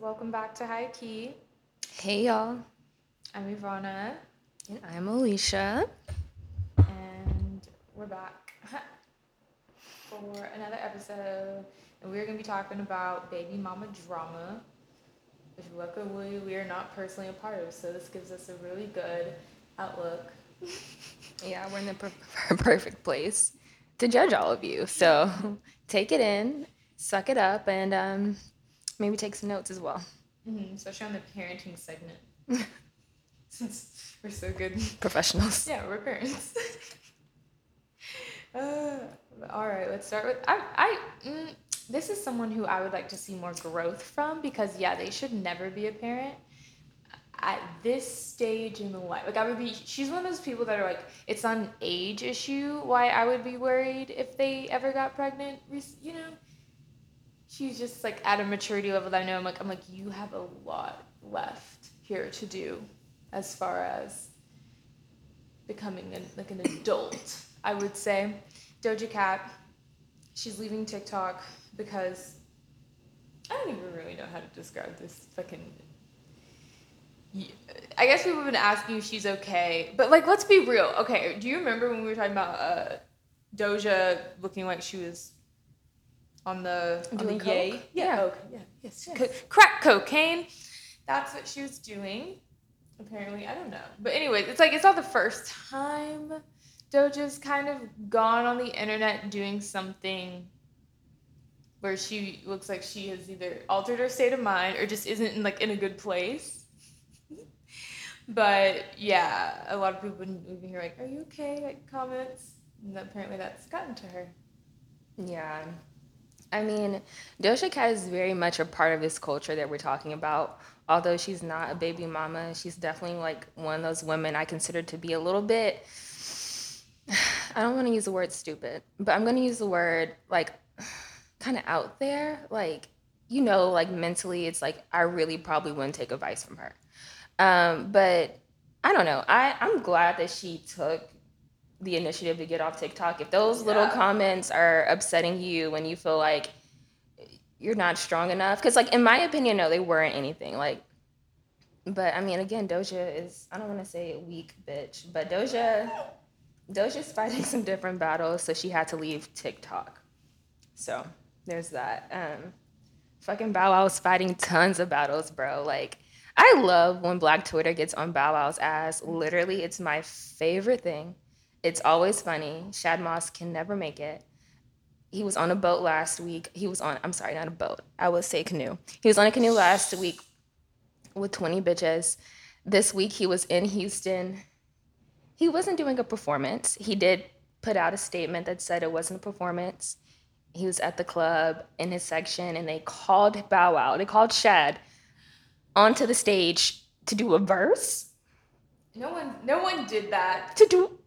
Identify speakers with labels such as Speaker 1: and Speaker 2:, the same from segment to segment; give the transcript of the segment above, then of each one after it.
Speaker 1: Welcome back to High Key.
Speaker 2: Hey y'all,
Speaker 1: I'm Ivana,
Speaker 2: and I'm Alicia.
Speaker 1: and we're back for another episode. And we're going to be talking about baby mama drama, which luckily we are not personally a part of. So this gives us a really good outlook.
Speaker 2: Yeah, we're in the per- perfect place to judge all of you. So take it in, suck it up, and um, maybe take some notes as well.
Speaker 1: Mm-hmm, especially on the parenting segment. Since we're so good.
Speaker 2: Professionals.
Speaker 1: Yeah, we're parents. uh, all right, let's start with I. I mm, this is someone who I would like to see more growth from because yeah, they should never be a parent at this stage in the life. Like I would be. She's one of those people that are like, it's not an age issue. Why I would be worried if they ever got pregnant. You know. She's just like at a maturity level that I know. I'm like, I'm like, you have a lot left here to do, as far as becoming an, like an adult, I would say. Doja Cat, she's leaving TikTok because I don't even really know how to describe this fucking. I guess people have been asking if she's okay, but like, let's be real. Okay, do you remember when we were talking about uh, Doja looking like she was on the on
Speaker 2: Doing
Speaker 1: the
Speaker 2: coke?
Speaker 1: yay? Yeah, coke. Yeah, yes,
Speaker 2: Yes.
Speaker 1: Co- crack cocaine. That's what she was doing apparently i don't know but anyways it's like it's not the first time doja's kind of gone on the internet doing something where she looks like she has either altered her state of mind or just isn't in like in a good place but yeah a lot of people leaving her like are you okay like comments and apparently that's gotten to her
Speaker 2: Yeah. I mean, Doja Cat is very much a part of this culture that we're talking about. Although she's not a baby mama, she's definitely like one of those women I consider to be a little bit. I don't want to use the word stupid, but I'm going to use the word like kind of out there. Like, you know, like mentally, it's like I really probably wouldn't take advice from her. Um, but I don't know. I, I'm glad that she took the initiative to get off TikTok. If those little
Speaker 1: Yeah.
Speaker 2: comments are upsetting you when you feel like you're not strong enough, because like in my opinion, no, they weren't anything. Like, but I mean, again, Doja is I don't want to say a weak bitch, but Doja, Doja's fighting some different battles, so she had to leave TikTok. So there's that. Um, fucking Bow Wow's fighting tons of battles, bro. Like. I love when Black Twitter gets on Bow Wow's ass. Literally, it's my favorite thing. It's always funny. Shad Moss can never make it. He was on a boat last week. He was on, I'm sorry, not a boat. I would say canoe. He was on a canoe last week with 20 bitches. This week he was in Houston. He wasn't doing a performance. He did put out a statement that said it wasn't a performance. He was at the club in his section and they called Bow Wow, they called Shad onto the stage to do a verse.
Speaker 1: no one no one did that
Speaker 2: To do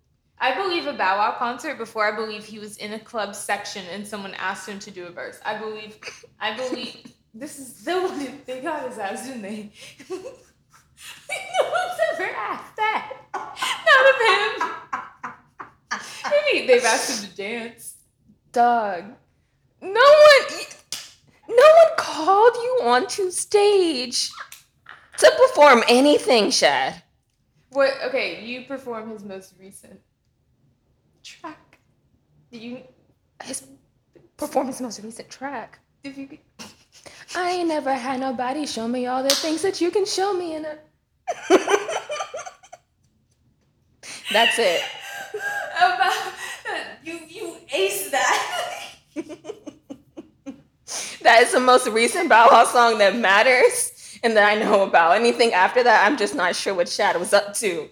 Speaker 1: I believe a Bow Wow concert before I believe he was in a club section and someone asked him to do a verse. I believe, I believe this is the one they got his ass, didn't they? no one's ever asked that. Not of him. Maybe they've asked him to dance.
Speaker 2: Doug, no one, no one called you onto stage to perform anything, Shad.
Speaker 1: What? Okay, you perform his most recent track. Did you?
Speaker 2: His performance most recent track.
Speaker 1: If you?
Speaker 2: I ain't never had nobody show me all the things that you can show me in a. That's it.
Speaker 1: About you, you ace that.
Speaker 2: That is the most recent Bow Wow song that matters and that I know about. Anything after that, I'm just not sure what Shad was up to.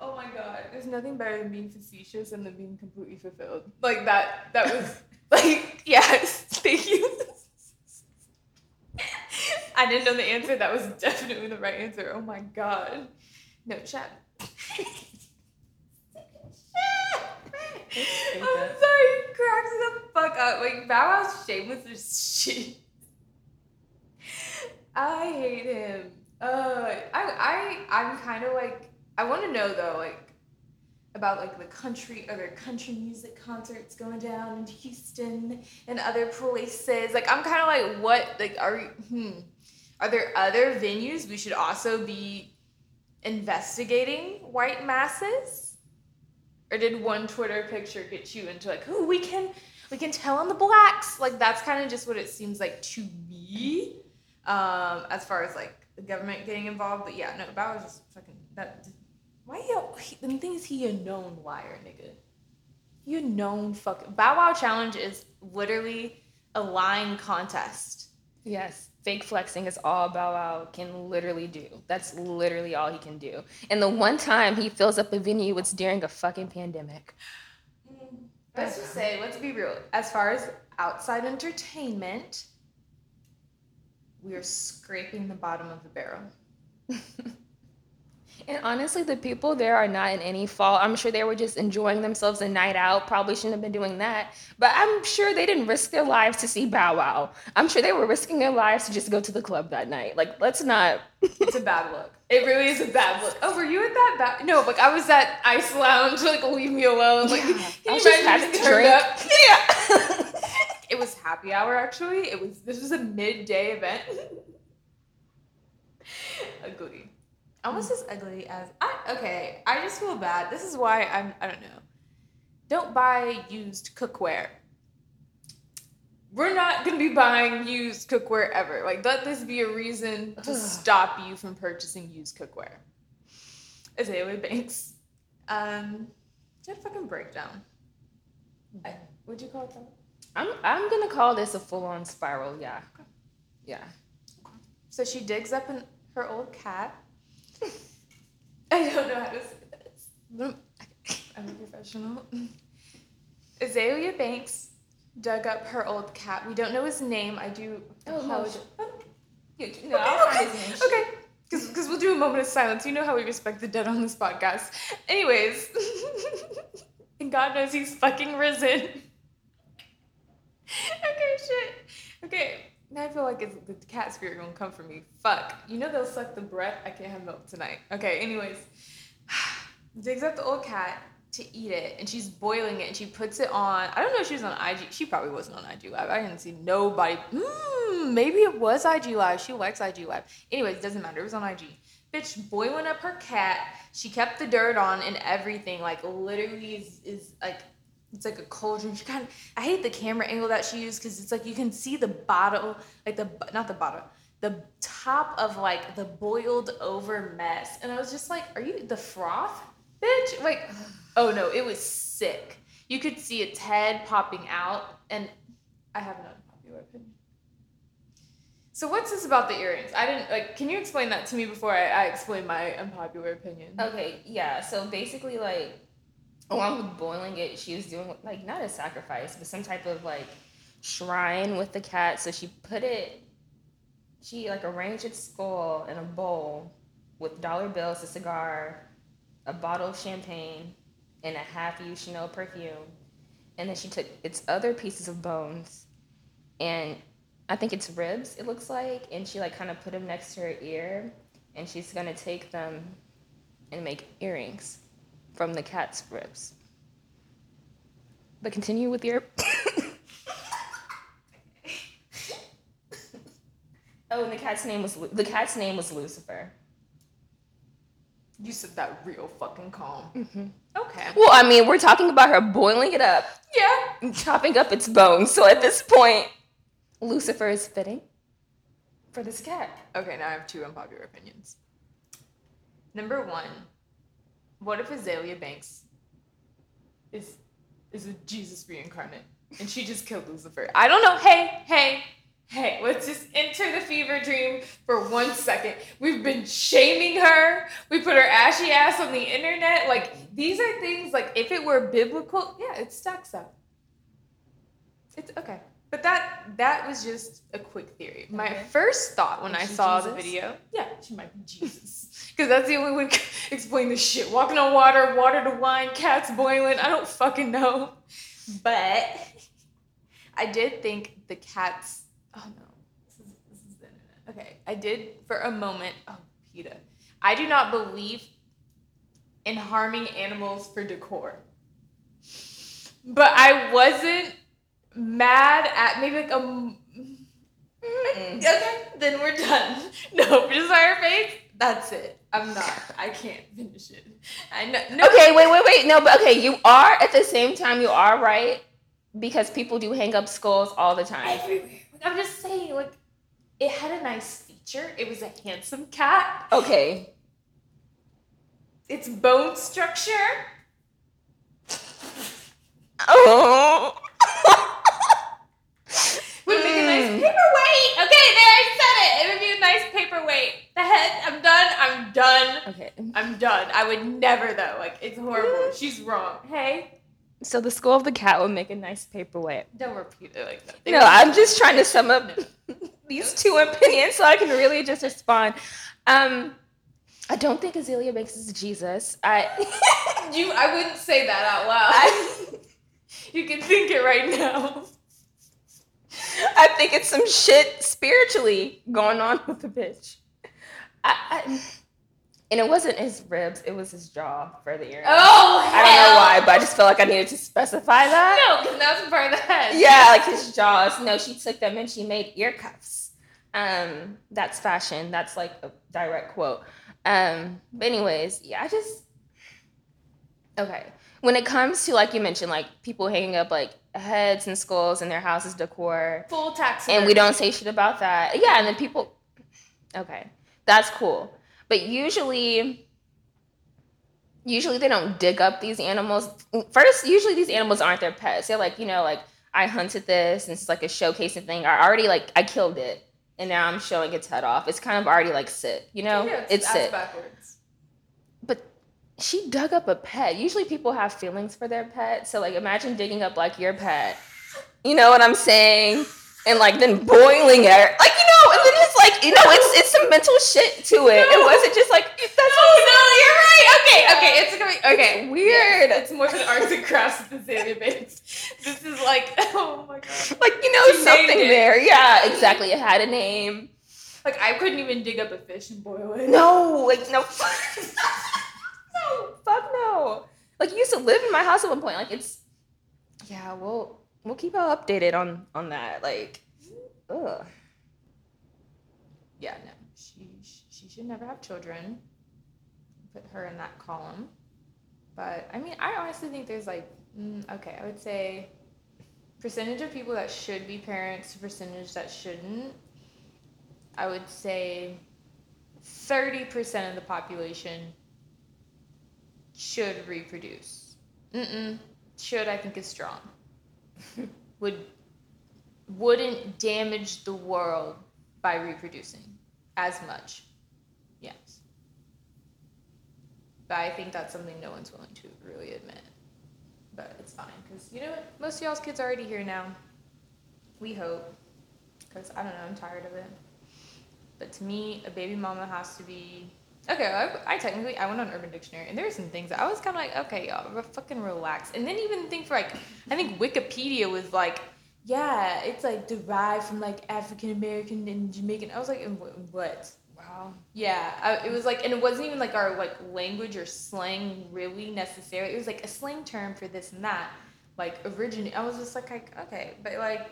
Speaker 1: Oh my god, there's nothing better than being facetious and then being completely fulfilled. Like that, that was like, yes, thank you. I didn't know the answer. That was definitely the right answer. Oh my god. No, chat. I'm sorry, it cracks the fuck up. Like Bow Wow's shameless as shit. I hate him. Uh, I I I'm kind of like I want to know though, like about like the country other country music concerts going down in Houston and other places. Like I'm kind of like, what? Like, are hmm? Are there other venues we should also be investigating white masses? Or did one Twitter picture get you into like, oh, we can we can tell on the blacks? Like that's kind of just what it seems like to me, um, as far as like the government getting involved. But yeah, no, Bow was just fucking that. Why he, the thing is he a known liar, nigga. You a known fucking Bow Wow challenge is literally a lying contest.
Speaker 2: Yes, fake flexing is all Bow Wow can literally do. That's literally all he can do. And the one time he fills up a venue, it's during a fucking pandemic.
Speaker 1: Mm, let's just say, let's be real. As far as outside entertainment, we are scraping the bottom of the barrel.
Speaker 2: And honestly, the people there are not in any fault. I'm sure they were just enjoying themselves a night out. Probably shouldn't have been doing that. But I'm sure they didn't risk their lives to see Bow Wow. I'm sure they were risking their lives to just go to the club that night. Like, let's not.
Speaker 1: it's a bad look. It really is a bad look. Oh, were you at that? Ba- no, like I was at Ice Lounge. Like, leave me alone. Like,
Speaker 2: Yeah.
Speaker 1: can you
Speaker 2: just
Speaker 1: imagine just turned
Speaker 2: drink.
Speaker 1: up? Yeah. it was happy hour actually. It was. This was a midday event. ugly. Almost as ugly as I. Okay, I just feel bad. This is why I'm. I don't know. Don't buy used cookware. We're not gonna be buying used cookware ever. Like, let this be a reason to
Speaker 2: Ugh.
Speaker 1: stop you from purchasing used cookware. Azealia Banks. Um, a fucking breakdown. I, what'd you call it? Though?
Speaker 2: I'm, I'm going to call this a full on spiral. Yeah. Yeah.
Speaker 1: So she digs up in her old cat. I don't know how to say this. I'm a professional. Azealia Banks dug up her old cat. We don't know his name. I do
Speaker 2: Oh, no.
Speaker 1: apologize. Oh.
Speaker 2: Yeah,
Speaker 1: Okay,
Speaker 2: no, I'll find
Speaker 1: okay,
Speaker 2: his
Speaker 1: okay. Because we'll do a moment of silence. You know how we respect the dead on this podcast. Anyways, and God knows he's fucking risen. okay, shit. Okay, now I feel like it's, the cat spirit gonna come for me. Fuck. You know they'll suck the breath. I can't have milk tonight. Okay, anyways. Digs up the old cat to eat it, and she's boiling it, and she puts it on. I don't know if she was on IG. She probably wasn't on IG Live. I didn't see nobody. Mm, maybe it was IG Live. She likes IG Live. Anyways, it doesn't matter. It was on IG. Bitch boiling up her cat. She kept the dirt on and everything. Like literally is, is like it's like a cauldron. She kind of I hate the camera angle that she used because it's like you can see the bottle, like the not the bottle, the top of like the boiled over mess. And I was just like, are you the froth, bitch? Like, oh no, it was sick. You could see its head popping out, and I have an unpopular opinion. So what's this about the earrings? I didn't like. Can you explain that to me before I, I explain my unpopular opinion?
Speaker 2: Okay, yeah. So basically, like, along with boiling it, she was doing like not a sacrifice, but some type of like shrine with the cat. So she put it, she like arranged its skull in a bowl with dollar bills, a cigar, a bottle of champagne, and a half-used Chanel perfume. And then she took its other pieces of bones, and I think it's ribs. It looks like, and she like kind of put them next to her ear, and she's gonna take them and make earrings from the cat's ribs. But continue with your. oh, and the cat's name was Lu- the cat's name was Lucifer.
Speaker 1: You said that real fucking calm.
Speaker 2: Mm-hmm.
Speaker 1: Okay.
Speaker 2: Well, I mean, we're talking about her boiling it up,
Speaker 1: Yeah.
Speaker 2: and chopping up its bones. So at this point, Lucifer is fitting for this cat.
Speaker 1: Okay, now I have two unpopular opinions. Number one, what if Azealia Banks is is a Jesus reincarnate and she just killed Lucifer? I don't know. Hey, hey, hey, let's just enter the fever dream for one second. We've been shaming her. We put her ashy ass on the internet. Like these are things like if it were biblical, yeah, it stacks up. It's okay. But that that was just a quick theory. My
Speaker 2: Okay.
Speaker 1: first thought when
Speaker 2: Is
Speaker 1: I saw the video, yeah, she might be Jesus. Because that's the only way to explain this shit. Walking on water, water to wine, cats boiling. I don't fucking know. But I did think the cats. Oh no, this is this is the internet. Okay, I did for a moment. Oh, PETA. I do not believe in harming animals for decor. But I wasn't mad at maybe like a. m- Okay, then we're done. No, her face. That's it. I'm not. I can't finish it. I know. No.
Speaker 2: Okay, wait, wait, wait. No, but okay, you are at the same time you are right because people do hang up skulls all the time.
Speaker 1: Everywhere. I'm just saying, like, it had a nice feature. It was a handsome cat.
Speaker 2: Okay.
Speaker 1: Its bone structure.
Speaker 2: Oh.
Speaker 1: would make a nice
Speaker 2: Mm.
Speaker 1: paperweight. Okay, there I said it. It would be a nice paperweight. The head. I'm done. I'm done.
Speaker 2: Okay.
Speaker 1: I'm done. I would never though. Like it's horrible. She's wrong. Hey,
Speaker 2: So the skull of the cat would make a nice paperweight.
Speaker 1: don't repeat it like that.
Speaker 2: No, I'm just trying to sum up these two opinions so I can really just respond. Um, I don't think Azealia Banks is Jesus. I,
Speaker 1: You, I wouldn't say that out loud.
Speaker 2: I,
Speaker 1: you can think it right now.
Speaker 2: I think it's some shit spiritually going on with the bitch. I, I, and it wasn't his ribs; it was his jaw for the ear.
Speaker 1: Oh,
Speaker 2: I don't know why, but I just felt like I needed to specify that.
Speaker 1: No, because that's part of the head.
Speaker 2: Yeah, like his jaws. No, she took them and she made ear cuffs. Um, that's fashion. That's like a direct quote. Um, but anyways, yeah, I just okay. When it comes to like you mentioned, like people hanging up like heads and skulls in their houses decor,
Speaker 1: full tax.
Speaker 2: and we don't say shit about that. Yeah, and then people, okay, that's cool. But usually, usually they don't dig up these animals. First, usually these animals aren't their pets. They're like, you know, like I hunted this, and it's like a showcasing thing. I already like I killed it, and now I'm showing its head off. It's kind of already like sit, you know,
Speaker 1: Yeah,
Speaker 2: it's sit.
Speaker 1: backwards.
Speaker 2: She dug up a pet. Usually people have feelings for their pet. So like imagine digging up like your pet. You know what I'm saying? And like then boiling it. Like, you know, and then it's like, you know, it's it's some mental shit to it. It wasn't just like that's oh,
Speaker 1: No, no, you're right. Okay, okay, it's gonna be okay.
Speaker 2: weird.
Speaker 1: Yes, it's more than arts and crafts than Xavier Bates. This is like, oh my god.
Speaker 2: like, you know,
Speaker 1: She
Speaker 2: something there. Yeah, exactly. It had a name.
Speaker 1: Like I couldn't even dig up a fish and boil it.
Speaker 2: No, like no No, fuck no. Like you used to live in my house at one point. Like it's yeah, we'll we'll keep y'all updated on on that. Like ugh.
Speaker 1: Yeah, no. She she should never have children. Put her in that column. But I mean, I honestly think there's like, mm, okay, I would say percentage of people that should be parents, percentage that shouldn't. I would say 30% of the population should reproduce. Mm-mm. Should, I think, is strong. Would wouldn't damage the world by reproducing as much. Yes. But I think that's something no one's willing to really admit. But it's fine because you know what? Most of y'all's kids are already here now. We hope. Because I don't know, I'm tired of it. But to me, a baby mama has to be. Okay, I, I technically I went on Urban Dictionary and there were some things that I was kind of like, okay, y'all, re- fucking relax. And then even think for like, I think Wikipedia was like, yeah, it's like derived from like African American and Jamaican. I was like, "And wh- what?
Speaker 2: Wow.
Speaker 1: Yeah, I, it was like, and it wasn't even like our like language or slang really necessary. It was like a slang term for this and that, like origin. I was just like, like okay, but like,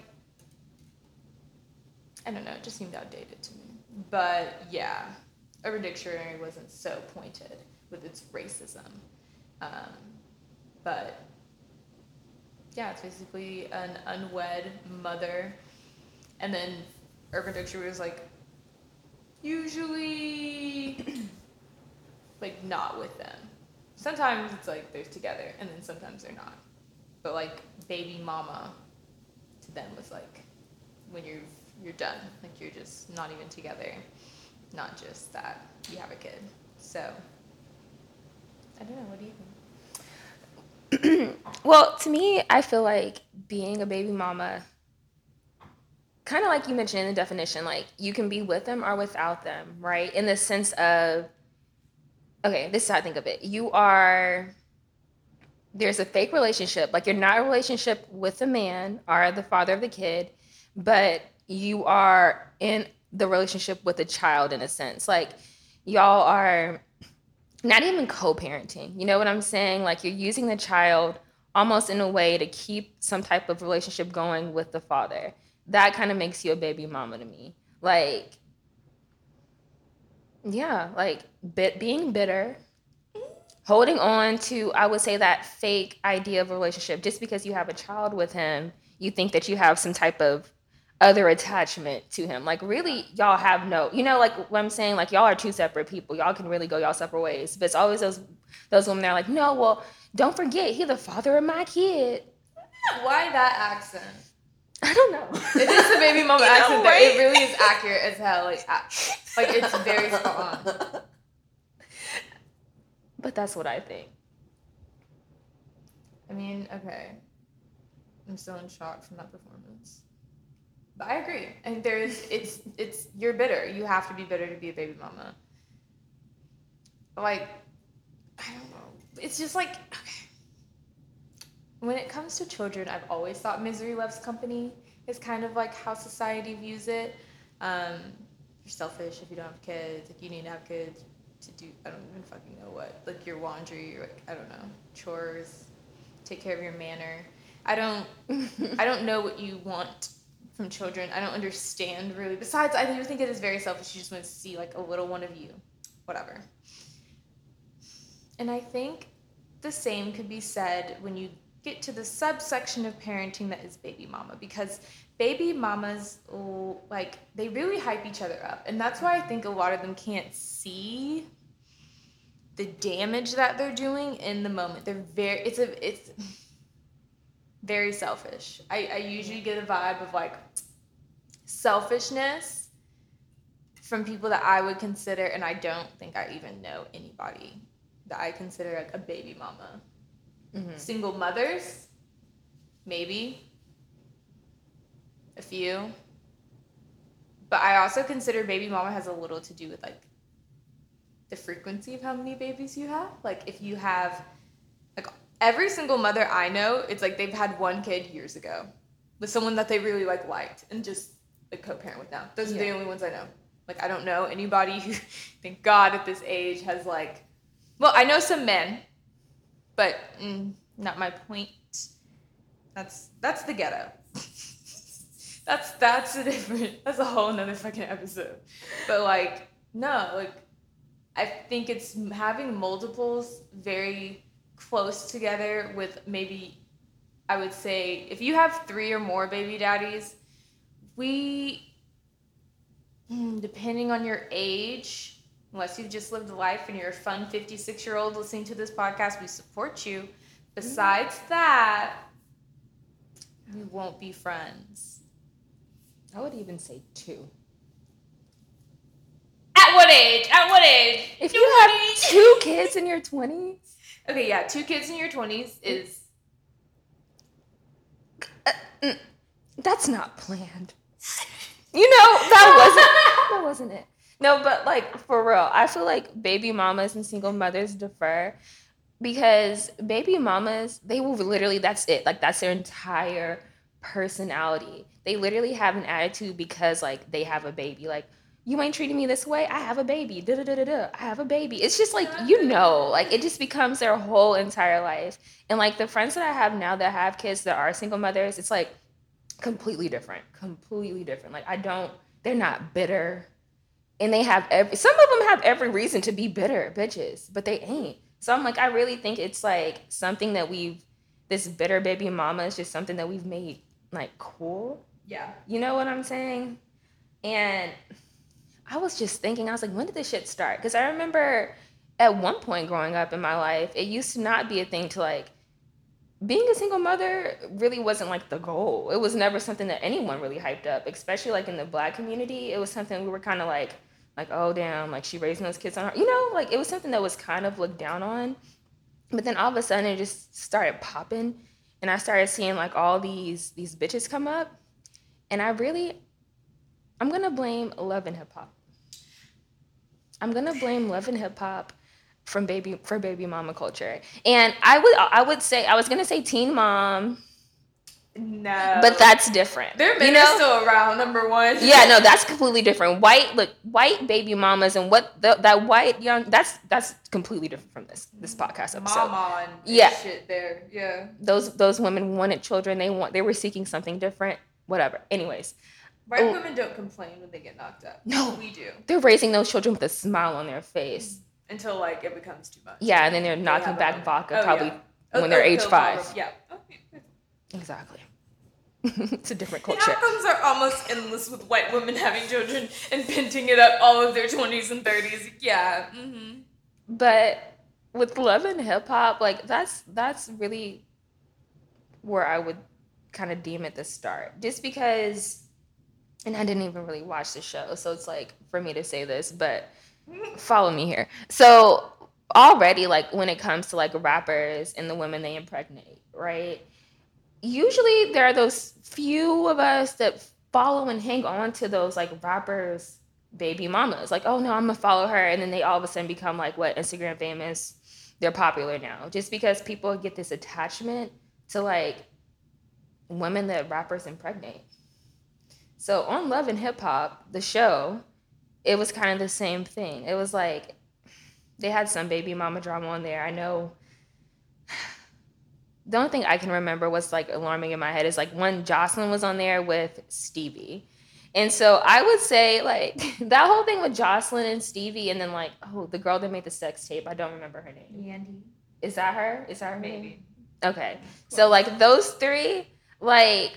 Speaker 1: I don't know. It just seemed outdated to me. But yeah, Urban Dictionary wasn't so pointed with its racism. Um, but yeah, it's basically an unwed mother, and then Urban Dictionary was like usually like not with them. Sometimes it's like they're together and then sometimes they're not. But like baby mama to them was like when you're you're done. Like you're just not even together. Not just that you have a kid. So I don't know, what do you think?
Speaker 2: well, to me, I feel like being a baby mama, kind of like you mentioned in the definition, like you can be with them or without them, right? In the sense of, okay, this is how I think of it. You are, there's a fake relationship, like you're not a relationship with the man or the father of the kid, but you are in the relationship with the child in a sense. Like y'all are not even co-parenting. You know what I'm saying? Like you're using the child almost in a way to keep some type of relationship going with the father. That kind of makes you a baby mama to me. Like yeah, like bit being bitter, holding on to I would say that fake idea of relationship just because you have a child with him, you think that you have some type of other attachment to him. Like really y'all have no, you know like what I'm saying like y'all are two separate people. Y'all can really go y'all separate ways. But it's always those those women that are like, "No, well, don't forget he's the father of my kid."
Speaker 1: Why that accent?
Speaker 2: I don't know.
Speaker 1: It is a baby mama accent.
Speaker 2: right?
Speaker 1: It really is accurate as hell. Like, like it's very spot on.
Speaker 2: But that's what I think.
Speaker 1: I mean, okay. I'm still in shock from that performance. I agree. And there's it's it's you're bitter. You have to be bitter to be a baby mama. Like I don't know. It's just like okay. When it comes to children, I've always thought misery loves company is kind of like how society views it. Um, you're selfish if you don't have kids. Like you need to have kids to do I don't even fucking know what. Like your laundry, or like I don't know, chores, take care of your manner. I don't I don't know what you want from children. I don't understand really. Besides, I do think it is very selfish. You just want to see like a little one of you, whatever. And I think the same could be said when you get to the subsection of parenting that is baby mama because baby mamas like they really hype each other up and that's why i think a lot of them can't see the damage that they're doing in the moment they're very it's a it's very selfish. I, I usually get a vibe of like selfishness from people that i would consider and i don't think i even know anybody that i consider like a baby mama.
Speaker 2: Mhm.
Speaker 1: single mothers maybe. A few. But i also consider baby mama has a little to do with like the frequency of how many babies you have. Like if you have every single mother i know it's like they've had one kid years ago with someone that they really like liked and just like co-parent with now those are the only ones i know like i don't know anybody who thank god at this age has like well i know some men but mm, not my point. That's that's the ghetto. that's that's a different. That's a whole nother fucking episode. But like, no, like, I think it's having multiples very close together with maybe, I would say, if you have three or more baby daddies, we, mm, depending on your age, unless you've just lived a life and you're a fun 56 year old listening to this podcast, we support you. Besides that, we won't be friends.
Speaker 2: I would even say two.
Speaker 1: At what age? At what age?
Speaker 2: If you have two kids in your 20s,
Speaker 1: Okay, yeah, two kids in your 20s mm. is.
Speaker 2: Uh, that's not planned. You know, that wasn't that wasn't it. No, but like for real, I feel like baby mamas and single mothers defer because baby mamas, they will literally that's it. Like that's their entire personality. They literally have an attitude because like they have a baby. Like you ain't treating me this way. I have a baby. Da da da da da. I have a baby. It's just like you know, like it just becomes their whole entire life. And like the friends that I have now that have kids that are single mothers, it's like completely different. Completely different. Like I don't. They're not bitter, and they have every. Some of them have every reason to be bitter, bitches, but they ain't. So I'm like, I really think it's like something that we've. This bitter baby mama is just something that we've made like cool.
Speaker 1: Yeah.
Speaker 2: You know what I'm saying? And I was just thinking, I was like, when did this shit start? Because I remember at one point growing up in my life, it used to not be a thing to like, being a single mother really wasn't like the goal. It was never something that anyone really hyped up, especially like in the black community. It was something we were kind of like, like, oh damn, like she raising those kids on her, you know, like it was something that was kind of looked down on. But then all of a sudden it just started popping and I started seeing like all these these bitches come up. And I really I'm gonna blame love and hip hop. I'm gonna blame love and hip hop from baby for baby mama culture. And I would I would say I was gonna say teen mom,
Speaker 1: No.
Speaker 2: But that's different.
Speaker 1: Their men
Speaker 2: you know?
Speaker 1: are still around, number one.
Speaker 2: yeah, no, that's completely different. White, look, white baby mamas and what the, that white young that's that's completely different from this this podcast episode.
Speaker 1: Mama and
Speaker 2: Yeah.
Speaker 1: shit there. Yeah.
Speaker 2: Those those women wanted children. They want they were seeking something different. Whatever. Anyways,
Speaker 1: White
Speaker 2: Oh.
Speaker 1: women don't complain when they get knocked up.
Speaker 2: No.
Speaker 1: We do.
Speaker 2: they're raising those children with a smile on their face.
Speaker 1: Until like it becomes too much.
Speaker 2: Yeah, and then they're knocking
Speaker 1: have
Speaker 2: back
Speaker 1: a-
Speaker 2: vodka
Speaker 1: Oh,
Speaker 2: probably
Speaker 1: yeah.
Speaker 2: when they're age five.
Speaker 1: Yeah. Okay.
Speaker 2: exactly. it's a different culture.
Speaker 1: The outcomes are almost endless with white women having children and pinting it up all of their 20s and 30s. Yeah. Mm-hmm.
Speaker 2: But with love and hip hop, like that's that's really where I would kind of deem it the start. Just because and I didn't even really watch the show, so it's like for me to say this, but follow me here. So already like when it comes to like rappers and the women they impregnate, right? Usually there are those few of us that follow and hang on to those like rappers baby mamas. Like, oh no, I'm gonna follow her, and then they all of a sudden become like what Instagram famous. They're popular now just because people get this attachment to like women that rappers impregnate. So on Love and Hip Hop, the show, it was kind of the same thing. It was like they had some baby mama drama on there. I know. The only thing I can remember was like alarming in my head is like when Joseline was on there with Stevie. And so I would say like that whole thing with Joseline and Stevie, and then like oh the girl that made the sex tape, I don't remember her name.
Speaker 1: Yandy.
Speaker 2: Is that her? Is that her name?
Speaker 1: Maybe.
Speaker 2: Okay. So like those three, like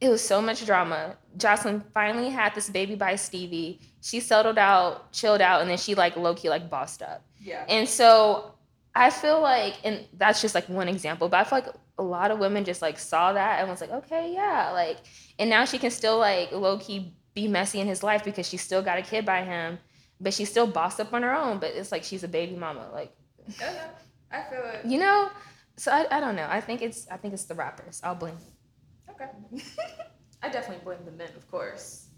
Speaker 2: it was so much drama. Joseline finally had this baby by Stevie. She settled out, chilled out, and then she like low key like bossed up.
Speaker 1: Yeah.
Speaker 2: And so I feel like, and that's just like one example, but I feel like a lot of women just like saw that and was like, okay, yeah, like, and now she can still like low key be messy in his life because she still got a kid by him, but she's still bossed up on her own. But it's like she's a baby mama, like, oh,
Speaker 1: Okay. I feel it.
Speaker 2: you know. So I, I don't know. I think it's I think it's the rappers. I'll blame.
Speaker 1: Okay. I definitely blame the men, of course.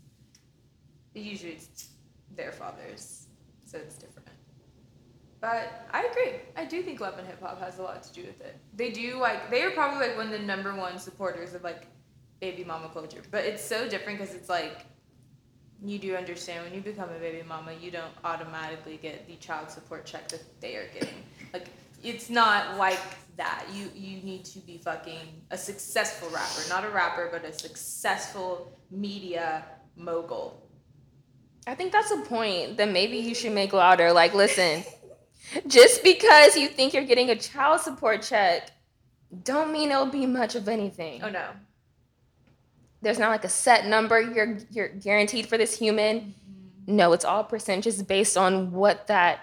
Speaker 1: But usually it's their fathers, so it's different. But I agree. I do think love and hip hop has a lot to do with it. They do like they are probably like one of the number one supporters of like baby mama culture. But it's so different because it's like you do understand when you become a baby mama, you don't automatically get the child support check that they are getting. Like it's not like that. You you need to be fucking a successful rapper, not a rapper, but a successful media mogul.
Speaker 2: I think that's a point that maybe you should make louder. Like, listen, just because you think you're getting a child support check, don't mean it'll be much of anything.
Speaker 1: Oh no.
Speaker 2: There's not like a set number you're you're guaranteed for this human. Mm-hmm. No, it's all percentages based on what that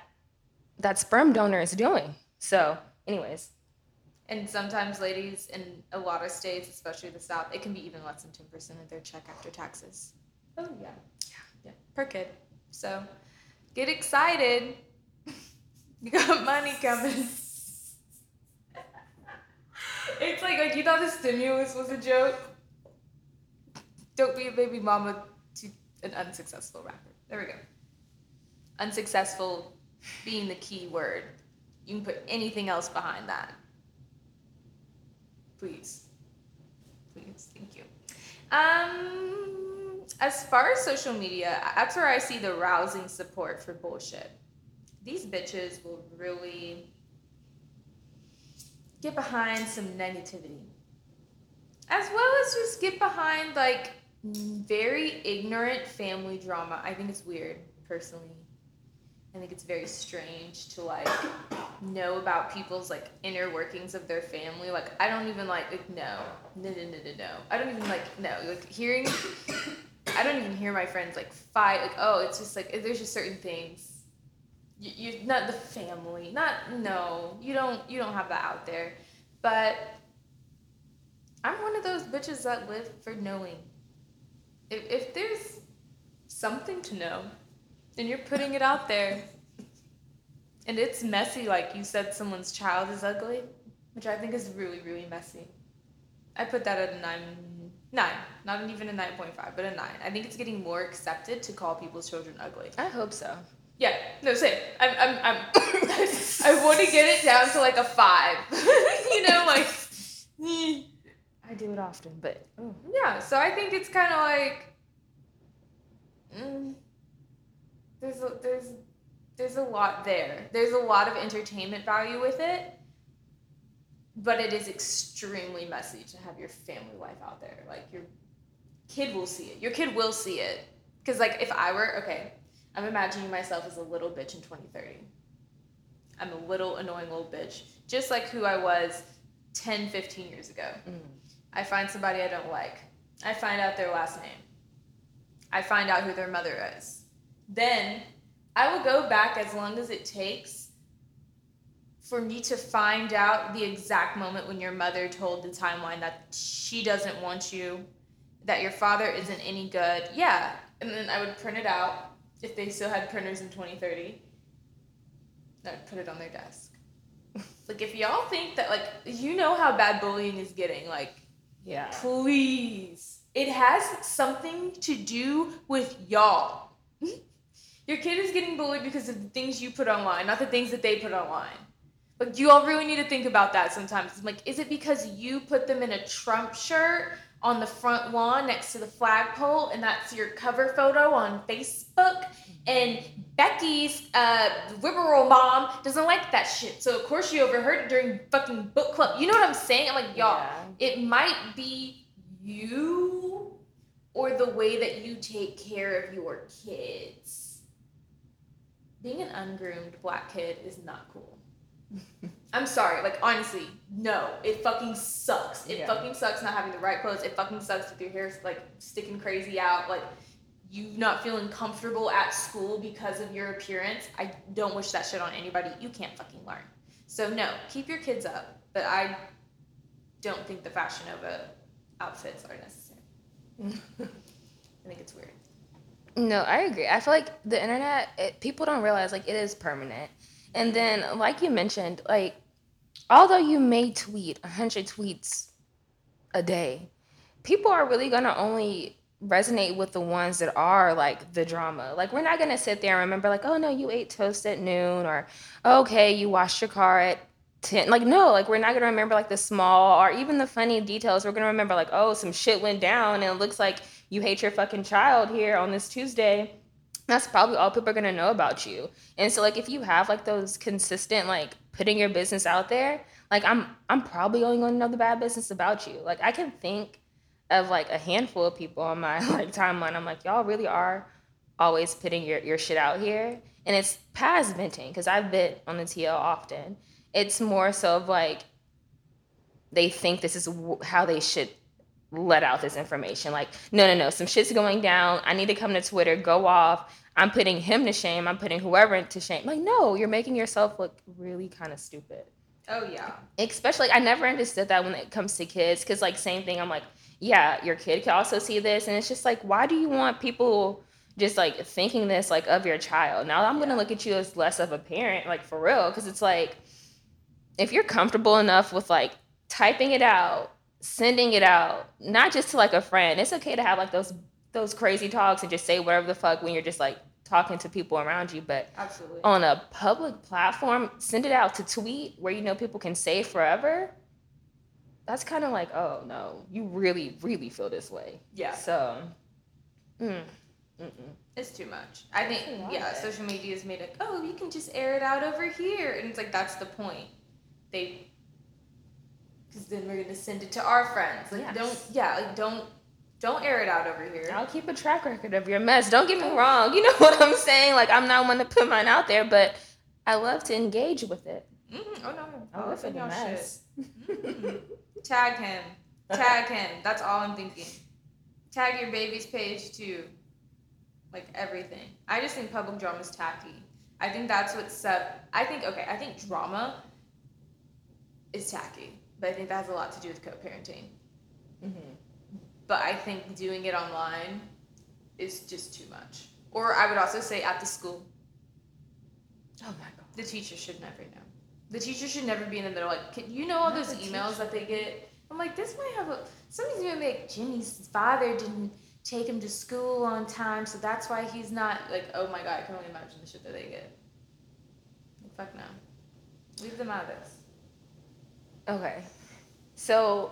Speaker 2: that sperm donor is doing. So, anyways,
Speaker 1: And sometimes ladies in a lot of states, especially the South, it can be even less than ten percent of their check after taxes. Oh yeah. Yeah. Yeah. Per kid. So get excited. You got money coming. it's like like you thought the stimulus was a joke. Don't be a baby mama to an unsuccessful rapper. There we go. Unsuccessful being the key word. You can put anything else behind that. Please. Please. Thank you. Um, as far as social media, that's where I see the rousing support for bullshit. These bitches will really get behind some negativity. As well as just get behind like very ignorant family drama. I think it's weird, personally. I think it's very strange to like know about people's like inner workings of their family. Like I don't even like, like no, no, no, no, no, no. I don't even like no. Like hearing, I don't even hear my friends like fight. Like oh, it's just like there's just certain things. You, you not the family. Not no. You don't you don't have that out there. But I'm one of those bitches that live for knowing. If if there's something to know, and you're putting it out there and it's messy like you said someone's child is ugly which i think is really really messy i put that at a 9 9 not even a 9.5 but a 9 i think it's getting more accepted to call people's children ugly
Speaker 2: I hope so.
Speaker 1: yeah no same i'm i'm, I'm i want to get it down to like a 5 you know like. I
Speaker 2: do it often, but oh.
Speaker 1: Yeah, so I think it's kind of like mm, there's a, there's there's a lot there. There's a lot of entertainment value with it, but it is extremely messy to have your family life out there. Like your kid will see it. Your kid will see it. Cuz like if I were okay, I'm imagining myself as a little bitch in 2030. I'm a little annoying old bitch, just like who I was 10, 15 years ago. Mm. I find somebody I don't like. I find out their last name. I find out who their mother is. Then I will go back as long as it takes for me to find out the exact moment when your mother told the timeline that she doesn't want you, that your father isn't any good. Yeah. And then I would print it out if they still had printers in 2030. I'd put it on their desk. like, if y'all think that, like, you know how bad bullying is getting, like,
Speaker 2: yeah.
Speaker 1: Please. It has something to do with y'all. Your kid is getting bullied because of the things you put online, not the things that they put online. Like you all really need to think about that sometimes. It's like, is it because you put them in a Trump shirt on the front lawn next to the flagpole, and that's your cover photo on Facebook? And Becky's uh, liberal mom doesn't like that shit. So of course she overheard it during fucking book club. You know what I'm saying? I'm like, y'all, yeah. it might be you or the way that you take care of your kids. Being an ungroomed black kid is not cool. I'm sorry, like honestly, no, it fucking sucks. It yeah. fucking sucks not having the right clothes. It fucking sucks with your hair like sticking crazy out. Like you not feeling comfortable at school because of your appearance, I don't wish that shit on anybody. You can't fucking learn. So no, keep your kids up, but I don't think the Fashion Nova outfits are necessary. I think it's weird.
Speaker 2: No, I agree. I feel like the internet, it, people don't realize like it is permanent. And then, like you mentioned, like although you may tweet 100 tweets a day, people are really gonna only resonate with the ones that are like the drama. Like we're not gonna sit there and remember like, oh no, you ate toast at noon or okay, you washed your car at 10. Like no, like we're not gonna remember like the small or even the funny details. We're gonna remember like, oh, some shit went down and it looks like you hate your fucking child here on this Tuesday. That's probably all people are gonna know about you. And so like if you have like those consistent like putting your business out there, like I'm I'm probably only gonna know the bad business about you. Like I can think of like a handful of people on my like timeline. I'm like, y'all really are always putting your, your shit out here. And it's past venting because I've been on the TL often. It's more so of like they think this is how they should let out this information. Like, no, no, no, some shit's going down. I need to come to Twitter, go off. I'm putting him to shame. I'm putting whoever to shame. Like, no, you're making yourself look really kind of stupid.
Speaker 1: Oh yeah.
Speaker 2: Especially, like, I never understood that when it comes to kids, because like same thing. I'm like, yeah, your kid can also see this. And it's just like, why do you want people just like thinking this like of your child? Now I'm gonna look at you as less of a parent, like for real, because it's like if you're comfortable enough with like typing it out, sending it out, not just to like a friend. It's okay to have like those those crazy talks and just say whatever the fuck when you're just like talking to people around you. But
Speaker 1: Absolutely.
Speaker 2: on a public platform, send it out to tweet where you know people can say forever that's kind of like, oh no, you really, really feel this way.
Speaker 1: Yeah.
Speaker 2: So,
Speaker 1: mm, it's too much. I think, yeah, it. social media has made it, oh, you can just air it out over here. And it's like, that's the point. They, because then we're going to send it to our friends. Like, yes. don't, yeah, like, don't, don't air it out over here.
Speaker 2: I'll keep a track record of your mess. Don't get me wrong. You know what I'm saying? Like, I'm not one to put mine out there, but I love to engage with it.
Speaker 1: Mm-hmm. Oh, no. I love it mess. Mm-hmm. Tag him. Tag him. That's all I'm thinking. Tag your baby's page too. Like everything. I just think public drama is tacky. I think that's what's sub. I think okay. I think drama is tacky, but I think that has a lot to do with co-parenting. Mm-hmm. But I think doing it online is just too much. Or I would also say at the school.
Speaker 2: Oh my god.
Speaker 1: The teacher should never know. The teacher should never be in the middle. Like, can, you know all Not those emails teacher. that they get? I'm like, this might have a. Somebody's gonna make Jimmy's father didn't take him to school on time, so that's why he's not like. Oh my god, I can only imagine the shit that they get. Fuck no. Leave them out of this.
Speaker 2: Okay, so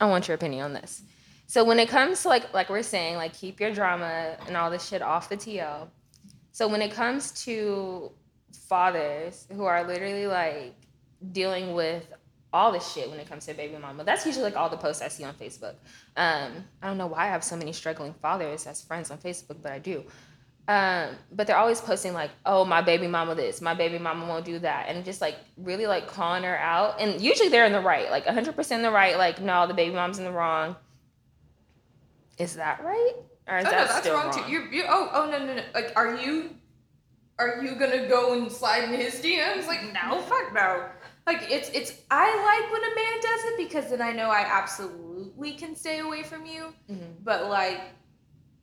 Speaker 2: I want your opinion on this. So when it comes to like like we're saying, like keep your drama and all this shit off the TL. So when it comes to fathers who are literally like dealing with all this shit when it comes to baby mama. That's usually like all the posts I see on Facebook. Um, I don't know why I have so many struggling fathers as friends on Facebook, but I do. Um, but they're always posting like, "Oh, my baby mama this, my baby mama won't do that," and just like really like calling her out. And usually they're in the right, like 100% in the right. Like, no, the baby mom's in the wrong. Is that right?
Speaker 1: Or is oh, that no, that's still wrong, wrong? too. You, you, oh, oh no, no, no. Like, are you, are you gonna go and slide in his DMs? Like, no, fuck no. Like, it's, it's. I like when a man does it because then I know I absolutely can stay away from you. Mm-hmm. But like,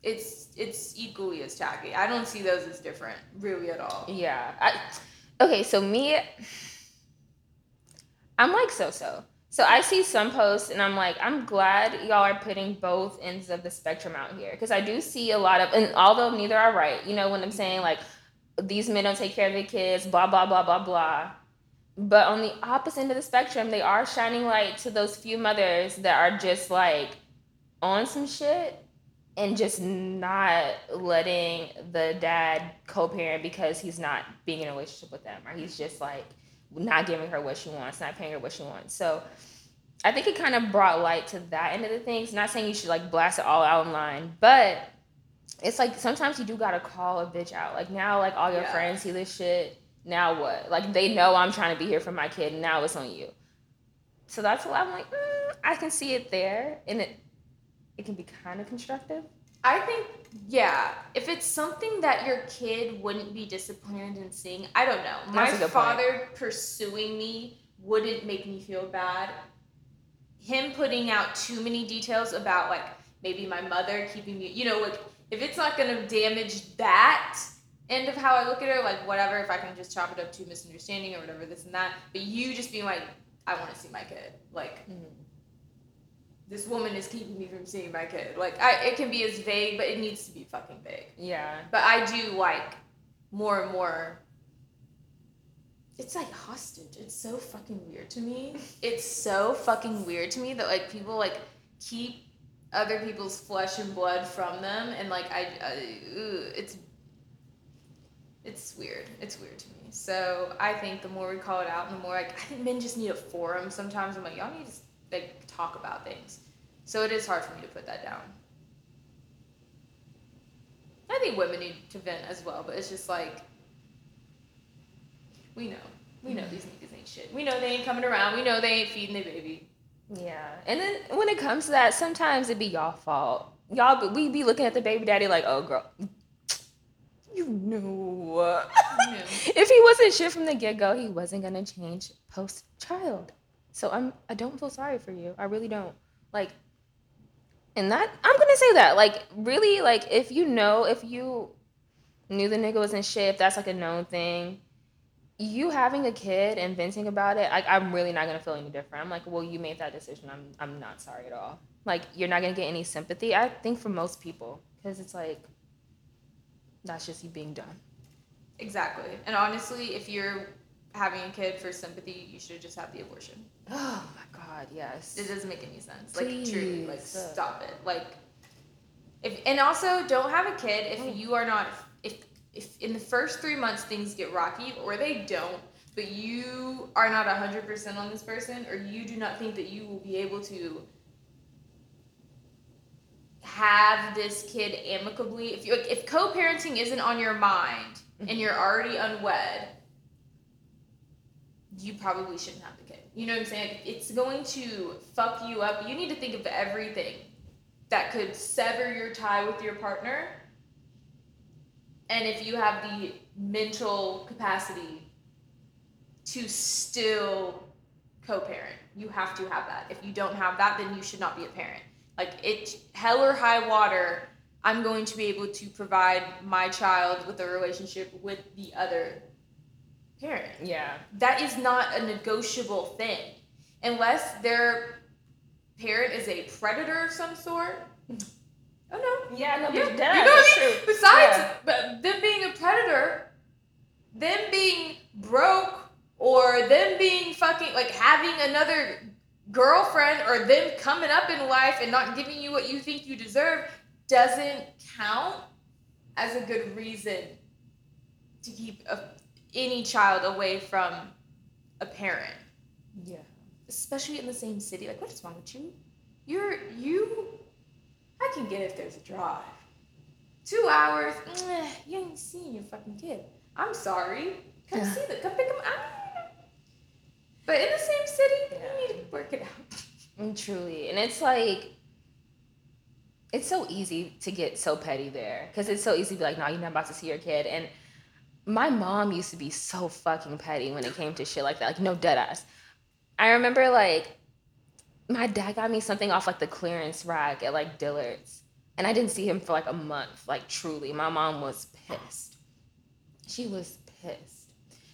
Speaker 1: it's it's equally as tacky. I don't see those as different, really at all.
Speaker 2: Yeah. I, okay, so me, I'm like so so. So I see some posts and I'm like, I'm glad y'all are putting both ends of the spectrum out here because I do see a lot of, and although neither are right, you know, what I'm saying like these men don't take care of their kids, blah blah blah blah blah. But on the opposite end of the spectrum, they are shining light to those few mothers that are just like on some shit and just not letting the dad co-parent because he's not being in a relationship with them or he's just like not giving her what she wants not paying her what she wants. So i think it kind of brought light to that end of the things. Not saying you should like blast it all out online but it's like sometimes you do gotta call a bitch out. Like now like all your yeah. friends see this shit now what? Like they know i'm trying to be here for my kid now it's on you. So that's why i'm like mm, i can see it there and it it can be kind of constructive.
Speaker 1: I think, yeah, if it's something that your kid wouldn't be disappointed in seeing, I don't know. My father point. pursuing me wouldn't make me feel bad. Him putting out too many details about like maybe my mother keeping me, you know, like if it's not gonna damage that end of how I look at her, like whatever, if I can just chop it up to misunderstanding or whatever, this and that. But you just being like, I want to see my kid, like. Mm-hmm this woman is keeping me from seeing my kid. Like I, it can be as vague, but it needs to be fucking vague.
Speaker 2: Yeah.
Speaker 1: But I do like more and more. It's like hostage. It's so fucking weird to me. It's so fucking weird to me that like people like keep other people's flesh and blood from them, and like I, I it's it's weird. It's weird to me. So I think the more we call it out, the more like I think men just need a forum. Sometimes I'm like y'all need to like talk about things. So it is hard for me to put that down. I think women need to vent as well, but it's just like we know. We know these niggas ain't shit. We know they ain't coming around. We know they ain't feeding the baby.
Speaker 2: Yeah. And then when it comes to that, sometimes it be y'all fault. Y'all but we be looking at the baby daddy like, oh girl. You knew. if he wasn't shit from the get go, he wasn't gonna change post child. So I'm I don't feel sorry for you. I really don't. Like and that I'm gonna say that. Like really like if you know if you knew the nigga was in shit, if that's like a known thing, you having a kid and venting about it, like I'm really not gonna feel any different. I'm like, well, you made that decision. I'm I'm not sorry at all. Like you're not gonna get any sympathy. I think for most people, because it's like that's just you being done.
Speaker 1: Exactly. And honestly, if you're having a kid for sympathy, you should just have the abortion.
Speaker 2: Oh my god, yes.
Speaker 1: It doesn't make any sense. Please. Like truly, like stop it. Like if and also don't have a kid if you are not if if in the first three months things get rocky or they don't, but you are not hundred percent on this person or you do not think that you will be able to have this kid amicably if you if co-parenting isn't on your mind and mm-hmm. you're already unwed you probably shouldn't have the kid. You know what I'm saying? It's going to fuck you up. You need to think of everything that could sever your tie with your partner. And if you have the mental capacity to still co parent, you have to have that. If you don't have that, then you should not be a parent. Like, it, hell or high water, I'm going to be able to provide my child with a relationship with the other parent.
Speaker 2: Yeah.
Speaker 1: That is not a negotiable thing. Unless their parent is a predator of some sort. Oh no.
Speaker 2: Yeah, no, yeah.
Speaker 1: but you know what I mean? Besides yeah. but them being a predator, them being broke or them being fucking like having another girlfriend or them coming up in life and not giving you what you think you deserve doesn't count as a good reason to keep a, any child away from a parent.
Speaker 2: Yeah.
Speaker 1: Especially in the same city. Like, what is wrong with you? You're you. I can get if there's a drive. Two hours. meh, you ain't seen your fucking kid. I'm sorry. Come
Speaker 2: Yeah.
Speaker 1: see them. Come pick them up. But in the same city,
Speaker 2: Yeah.
Speaker 1: you need to work it out.
Speaker 2: And mm, truly. And it's like, it's so easy to get so petty there because it's so easy to be like, no, you're not about to see your kid. And my mom used to be so fucking petty when it came to shit like that. Like, no dead ass. I remember like my dad got me something off like the clearance rack at like Dillard's. And I didn't see him for like a month. Like, truly. My mom was pissed. She was pissed.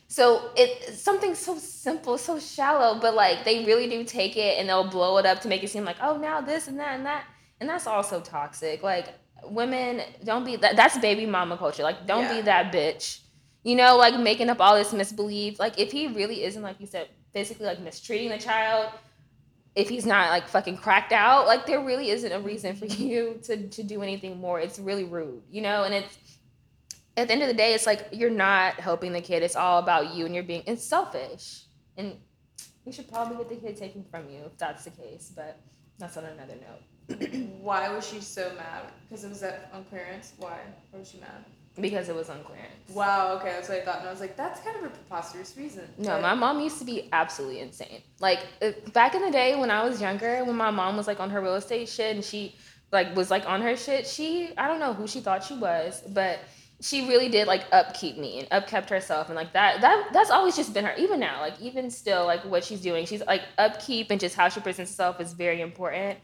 Speaker 2: So it something so simple, so shallow, but like they really do take it and they'll blow it up to make it seem like, oh, now this and that and that. And that's also toxic. Like, women, don't be that. That's baby mama culture. Like, don't
Speaker 1: Yeah.
Speaker 2: be that bitch. You know, like making up all this misbelief. Like, if he really isn't, like you said, basically like mistreating the child, if he's not like fucking cracked out, like there really isn't a reason for you to to do anything more. It's really rude, you know, and it's at the end of the day, it's like you're not helping the kid. It's all about you and you're being it's selfish. And you should probably get the kid taken from you if that's the case, but that's on another note.
Speaker 1: Why was she so mad? Because it was on clearance. Why? Why was she mad?
Speaker 2: Because it was on clearance.
Speaker 1: Wow. Okay, that's what I thought, and I was like, that's kind of a preposterous reason.
Speaker 2: No,
Speaker 1: But-
Speaker 2: my mom used to be absolutely insane. Like uh, back in the day when I was younger, when my mom was like on her real estate shit and she like was like on her shit, she I don't know who she thought she was, but she really did like upkeep me and upkept herself and like that that that's always just been her even now like even still like what she's doing she's like upkeep and just how she presents herself is very important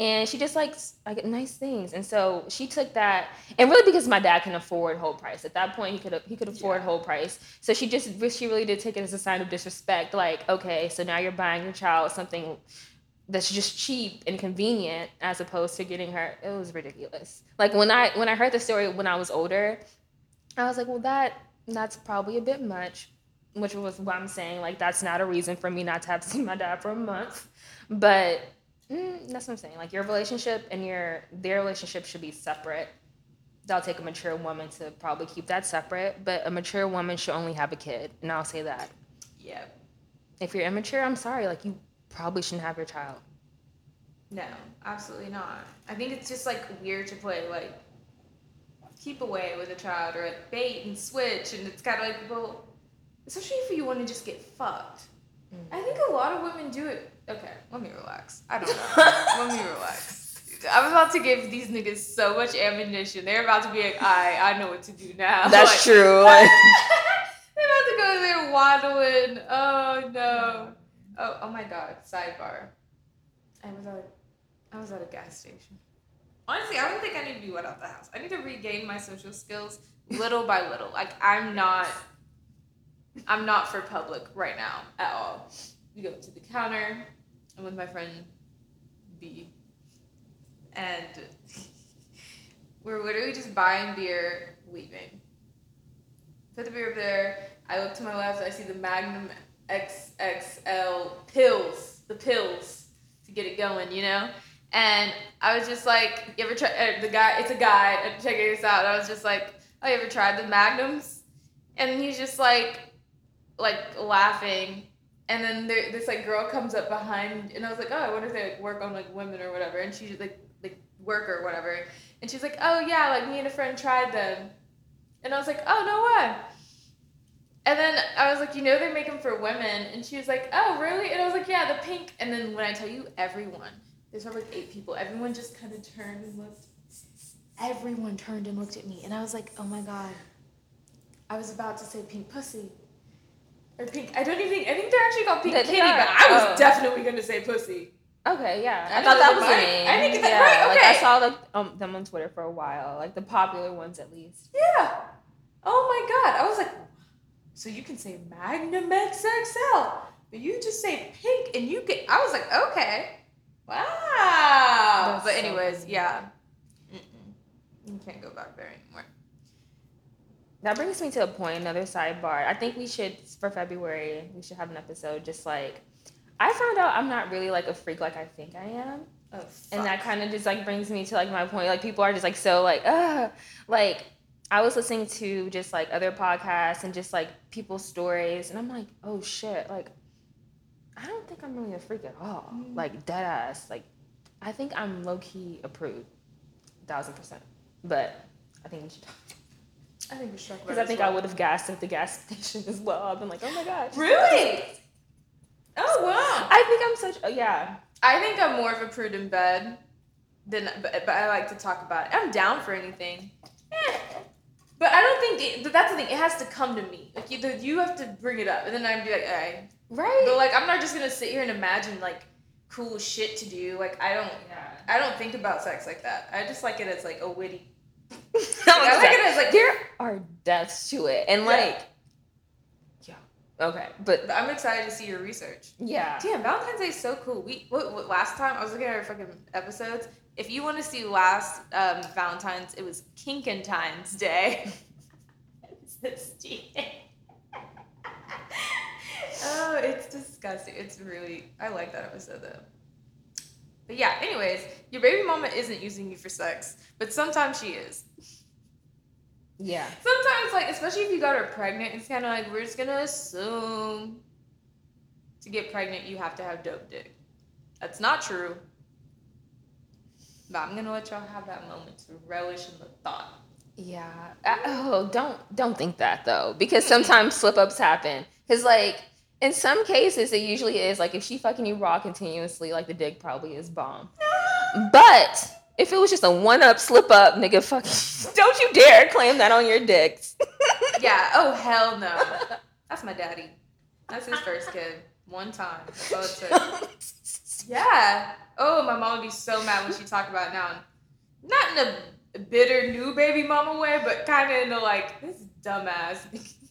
Speaker 2: and she just likes like nice things. And so she took that and really because my dad can afford whole price. At that point he could he could afford
Speaker 1: Yeah.
Speaker 2: whole price. So she just she really did take it as a sign of disrespect like okay so now you're buying your child something that's just cheap and convenient as opposed to getting her it was ridiculous. Like when i when i heard the story when i was older i was like well that that's probably a bit much which was what i'm saying like that's not a reason for me not to have seen my dad for a month. But mm, that's what i'm saying like your relationship and your their relationship should be separate that'll take a mature woman to probably keep that separate but a mature woman should only have a kid and i'll say that
Speaker 1: Yeah.
Speaker 2: if you're immature i'm sorry like you probably shouldn't have your child
Speaker 1: No, absolutely not. I think it's just like weird to play like keep away with a child or like bait and switch, and it's kind of like well, especially if you want to just get fucked. I think a lot of women do it. Okay, let me relax. I don't know. let me relax. I'm about to give these niggas so much ammunition. They're about to be like, I, I know what to do now. Like-
Speaker 2: true
Speaker 1: They're about to go there waddling. Oh no. Oh, oh my god. Sidebar. I was at I was at a gas station. Honestly, I don't think I need to be wet out the house. I need to regain my social skills little by little. Like I'm not I'm not for public right now at all. We go to the counter. I'm with my friend B. And we're literally just buying beer, leaving. Put the beer up there. I look to my left. I see the Magnum XXL pills, the pills to get it going, you know. And I was just like, you ever try? Uh, the guy, it's a guy uh, checking this out. I was just like, oh, you ever tried the Magnums? And he's just like, like laughing. And then there, this like girl comes up behind, and I was like, oh, I wonder if they like work on like women or whatever. And she's like, like work or whatever. And she's like, oh yeah, like me and a friend tried them. And I was like, oh no way. And then I was like, you know, they make them for women. And she was like, oh really? And I was like, yeah, the pink. And then when I tell you, everyone, there's probably like eight people. Everyone just kind of turned and looked. Everyone turned and looked at me, and I was like, oh my god. I was about to say pink pussy. Or pink. I don't even think. I think they're actually called pink kitty,
Speaker 2: are.
Speaker 1: but I was
Speaker 2: Oh.
Speaker 1: definitely gonna say pussy.
Speaker 2: Okay, yeah.
Speaker 1: I
Speaker 2: I, thought that was the name.
Speaker 1: I think that-
Speaker 2: yeah,
Speaker 1: right,
Speaker 2: like I saw the, um, them on Twitter for a while, like the popular ones at least.
Speaker 1: Yeah. Oh my god. I was like, so you can say Magnum XXL, but you just say pink and you get. I was like, okay. Wow.
Speaker 2: That's
Speaker 1: but anyways,
Speaker 2: funny.
Speaker 1: yeah. Mm-mm. You can't go back there anymore.
Speaker 2: That brings me to a point, another sidebar. I think we should, for February, we should have an episode just like I found out I'm not really like a freak like I think I am.
Speaker 1: Oh,
Speaker 2: And that kind of just like brings me to like my point. Like people are just like so like uh like I was listening to just like other podcasts and just like people's stories and I'm like, oh shit, like I don't think I'm really a freak at all.
Speaker 1: Mm.
Speaker 2: Like dead ass. Like I think I'm low key approved. Thousand percent. But I think we should talk
Speaker 1: I think we about
Speaker 2: because I think
Speaker 1: well.
Speaker 2: I would have gassed at the gas station as well. I've been like, oh my gosh.
Speaker 1: Really? Oh wow.
Speaker 2: I think I'm such. Oh, yeah.
Speaker 1: I think I'm more of a prude in bed than, but, but I like to talk about it. I'm down for anything. Eh. But I don't think it, but that's the thing. It has to come to me. Like you, you have to bring it up, and then I'd be like, all right.
Speaker 2: Right.
Speaker 1: But like, I'm not just gonna sit here and imagine like cool shit to do. Like I don't, I don't think about sex like that. I just like it as like a witty.
Speaker 2: no,
Speaker 1: I like it as like.
Speaker 2: there are deaths to it, and
Speaker 1: Yeah.
Speaker 2: like, yeah. Okay, but
Speaker 1: But I'm excited to see your research.
Speaker 2: yeah.
Speaker 1: Damn, Valentine's Day is so cool. We what, what, last time I was looking at our fucking episodes. If you want to see last um, Valentine's, it was Kinkentine's Day. It's this oh, it's disgusting. It's really I like that episode though. But yeah, anyways, your baby mama isn't using you for sex, but sometimes she is.
Speaker 2: Yeah.
Speaker 1: Sometimes, like, especially if you got her pregnant, it's kind of like we're just gonna assume to get pregnant you have to have dope dick. That's not true. But I'm gonna let y'all have that moment to relish in the thought.
Speaker 2: Yeah. I- oh, don't don't think that though, because sometimes slip ups happen. Because like in some cases, it usually is like if she fucking you raw continuously, like the dick probably is bomb. But if it was just a one up slip up, nigga, fuck, don't you dare claim that on your dicks.
Speaker 1: Yeah. Oh hell no. That's my daddy. That's his first kid. One time. That's all it took. Yeah. Oh, my mom would be so mad when she talked about it now. Not in a bitter new baby mama way, but kind of in a like this dumbass.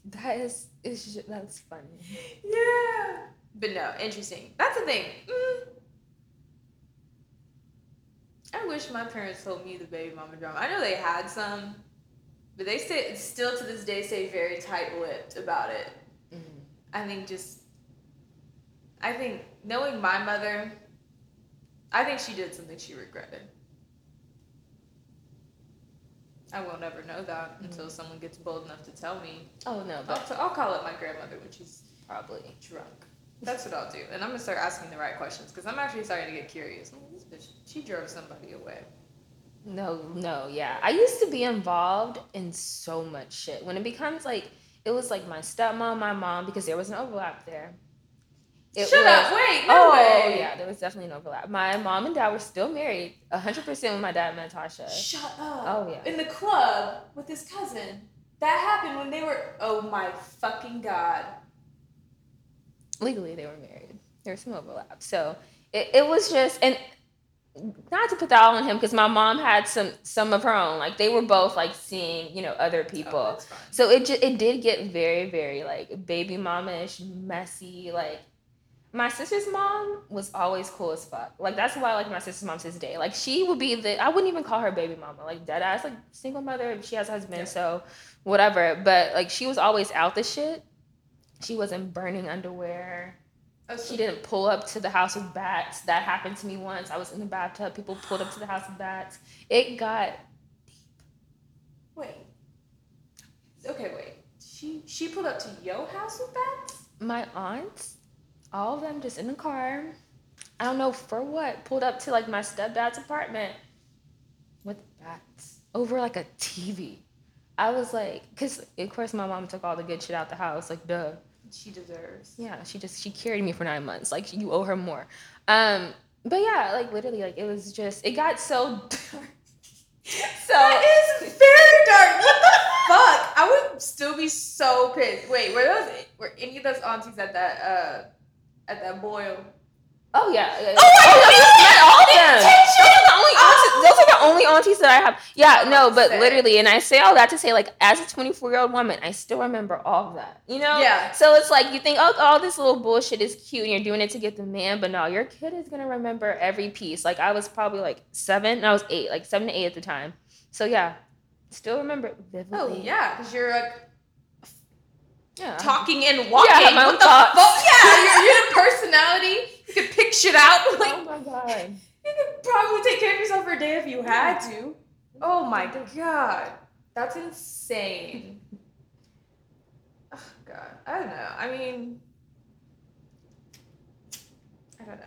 Speaker 2: That is, is ju- that's funny.
Speaker 1: Yeah. But no, interesting. That's the thing. Mm. I wish my parents told me the baby mama drama. I know they had some, but they stay, still to this day say very tight lipped about it. I think just, I think knowing my mother, I think she did something she regretted. I will never know that mm-hmm. until someone gets bold enough to tell me.
Speaker 2: Oh no,
Speaker 1: I'll, t- I'll call up my grandmother when she's
Speaker 2: probably.
Speaker 1: drunk. That's what I'll do, and I'm gonna start asking the right questions because I'm actually starting to get curious. Like, This bitch, she drove somebody away.
Speaker 2: No, no, yeah. I used to be involved in so much shit. When it becomes like it was like my stepmom, my mom, because there was an overlap there. It
Speaker 1: Shut
Speaker 2: was-
Speaker 1: up! Wait, no
Speaker 2: oh
Speaker 1: way.
Speaker 2: yeah, there was definitely an overlap. My mom and dad were still married, hundred percent when my dad met Tasha.
Speaker 1: Shut up.
Speaker 2: Oh yeah.
Speaker 1: In the club with his cousin. That happened when they were. Oh my fucking god.
Speaker 2: Legally they were married. There was some overlap. So it, it was just and not to put that all on him because my mom had some some of her own. Like they were both like seeing, you know, other oh, people.
Speaker 1: Oh, that's fine.
Speaker 2: So it just it did get very very like baby mama-ish, messy. Like my sister's mom was always cool as fuck. Like that's why I like my sister's mom to this day. Like she would be the I wouldn't even call her baby mama. Like dead ass like single mother. She has a husband,
Speaker 1: Yeah.
Speaker 2: so whatever. But like she was always out the shit. She wasn't burning underwear.
Speaker 1: Oh,
Speaker 2: She didn't pull up to the house with bats. That happened to me once. I was in the bathtub. People pulled up to the house with bats. It got deep.
Speaker 1: Wait. Okay, wait. She she pulled up to your house with bats?
Speaker 2: my aunts, all of them just in the car. I don't know for what. Pulled up to like my stepdad's apartment with bats over like a TV. I was like, because of course my mom took all the good shit out the house. Like, duh.
Speaker 1: She deserves.
Speaker 2: Yeah, she just she carried me for nine months. Like, you owe her more. Um, but yeah, like literally, like it was just it got so. dark. so
Speaker 1: That is very dark. What the fuck? I would still be so pissed. Wait, were those were any of those aunties at that uh at that boil?
Speaker 2: Oh yeah. Oh, yeah, yeah.
Speaker 1: Oh my
Speaker 2: no, not all of them.
Speaker 1: Attention!
Speaker 2: Those are the only aunties. Oh. Those are the only aunties that I have. Yeah,
Speaker 1: Oh,
Speaker 2: no, but literally, and I say all that to say, like, as a 24 year old woman, I still remember all of that. You know?
Speaker 1: Yeah.
Speaker 2: So it's like you think, oh, all this little bullshit is cute, and you're doing it to get the man, but no, your kid is gonna remember every piece. Like I was probably like seven, and I was eight, like seven to eight at the time. So yeah, still remember vividly.
Speaker 1: Oh yeah, because you're like
Speaker 2: yeah.
Speaker 1: talking and walking.
Speaker 2: Yeah, my
Speaker 1: what the fuck? Yeah, you're, you're a personality You could pick shit out. Oh like
Speaker 2: oh my god.
Speaker 1: you could probably take care of yourself for a day if you had to. Oh my god. That's insane. Oh god. I don't know. I mean I don't know.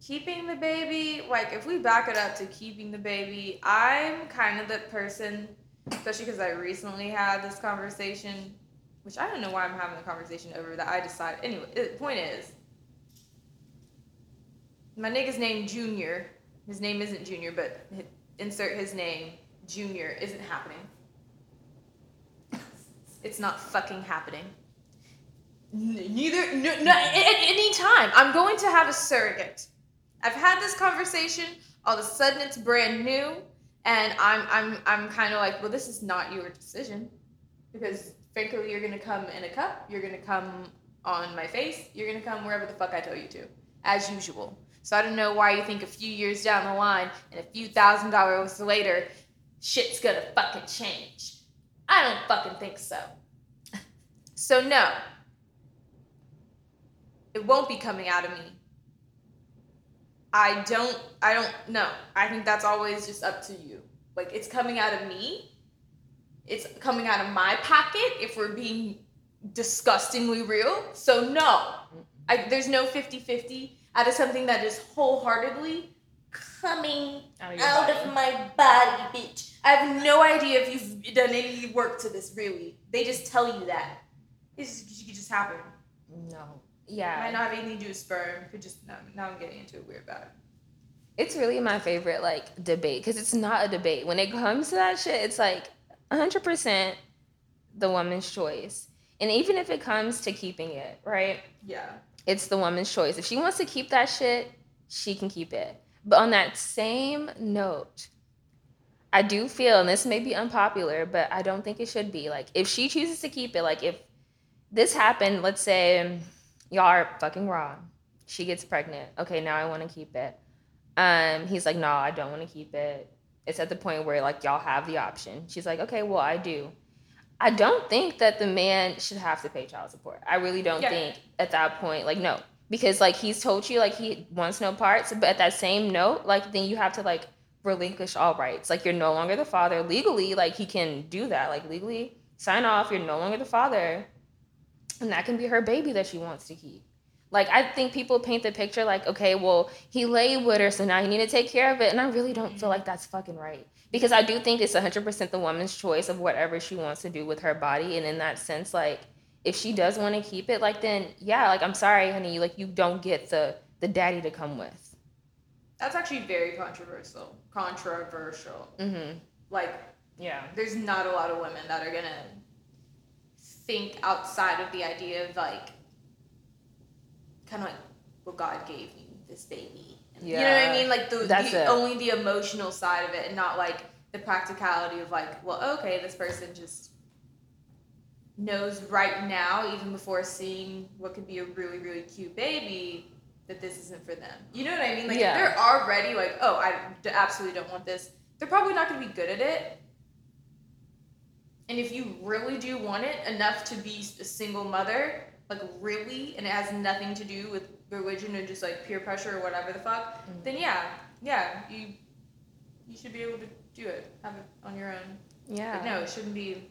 Speaker 1: Keeping the baby, like if we back it up to keeping the baby, I'm kind of the person, especially because I recently had this conversation, which I don't know why I'm having the conversation over that. I decided anyway. The point is, my nigga's name Junior. His name isn't Junior, but insert his name. Junior isn't happening. It's not fucking happening. Neither, no, no, at at any time. I'm going to have a surrogate. I've had this conversation. All of a sudden, it's brand new, and I'm, I'm, I'm kind of like, well, this is not your decision, because frankly, you're gonna come in a cup. You're gonna come on my face. You're gonna come wherever the fuck I tell you to, as usual. So I don't know why you think a few years down the line and a few thousand dollars later, shit's gonna fucking change. I don't fucking think so. So no, it won't be coming out of me. I don't. I don't know. I think that's always just up to you. Like it's coming out of me. It's coming out of my pocket. If we're being disgustingly real, so no, I, there's no 50-50 out of something that is wholeheartedly coming
Speaker 2: Out of
Speaker 1: out of my body, bitch. I have no idea if you've done any work to this, really. They just tell you that. It's, it could just happen.
Speaker 2: No.
Speaker 1: It
Speaker 2: Yeah.
Speaker 1: might not have anything to do with sperm. Could just no, now I'm getting into a weird about it.
Speaker 2: it's really my favorite like debate because it's not a debate when it comes to that shit it's like 100% the woman's choice. And even if it comes to keeping it right?
Speaker 1: Yeah.
Speaker 2: it's the woman's choice. If she wants to keep that shit she can keep it. But on that same note i do feel and this may be unpopular but i don't think it should be. Like if she chooses to keep it like if this happened let's say y'all are fucking wrong. she gets pregnant. Okay now i want to keep it. Um, he's like, no, I don't want to keep it. It's at the point where like y'all have the option. She's like, okay, well, I do. I don't think that the man should have to pay child support. I really don't
Speaker 1: Yeah.
Speaker 2: think at that point, like, no, because like he's told you like he wants no parts, but at that same note, like then you have to like relinquish all rights. Like you're no longer the father legally. Like he can do that. Like legally, sign off. You're no longer the father, and that can be her baby that she wants to keep. Like I think people paint the picture like, okay, well, he lay with her, so now you need to take care of it. And I really don't feel like that's fucking right. Because I do think it's 100% the woman's choice of whatever she wants to do with her body. And in that sense, like, if she does want to keep it, like, then yeah, like, I'm sorry, honey, like, you don't get the the daddy to come with.
Speaker 1: That's actually very controversial. Controversial.
Speaker 2: Mm-hmm.
Speaker 1: Like,
Speaker 2: Yeah.
Speaker 1: there's not a lot of women that are gonna think outside of the idea of like, kind of like, well, God gave you this baby. And You know what I mean? Like the, the only the emotional side of it, and not like the practicality of like, well, okay, this person just knows right now, even before seeing what could be a really really cute baby, that this isn't for them. You know what I mean? Like
Speaker 2: Yeah.
Speaker 1: they're already like, oh, i absolutely don't want this. They're probably not going to be good at it. And if you really do want it enough to be a single mother, like really, and it has nothing to do with religion or just like peer pressure or whatever the fuck,
Speaker 2: Mhm.
Speaker 1: then yeah, yeah, you you should be able to do it, have it on your own.
Speaker 2: Yeah.
Speaker 1: But no, it shouldn't be.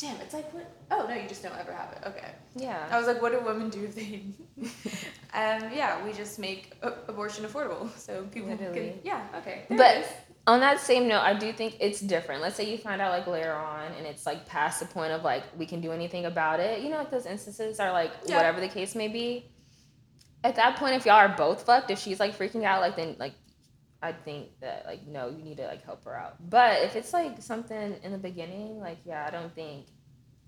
Speaker 1: Damn, it's like what? Oh no, you just don't ever have it. Okay.
Speaker 2: Yeah.
Speaker 1: I was like, what do women do if they? um, yeah, we just make abortion affordable, so people
Speaker 2: Literally.
Speaker 1: can. Yeah. Okay. there
Speaker 2: But. On that same note, I do think it's different. Let's say you find out like later on and it's like past the point of like we can do anything about it. You know, like those instances are like
Speaker 1: Yeah.
Speaker 2: whatever the case may be. At that point, if y'all are both fucked, if she's like freaking out, like then like I think that like no, you need to like help her out. But if it's like something in the beginning, like yeah, I don't think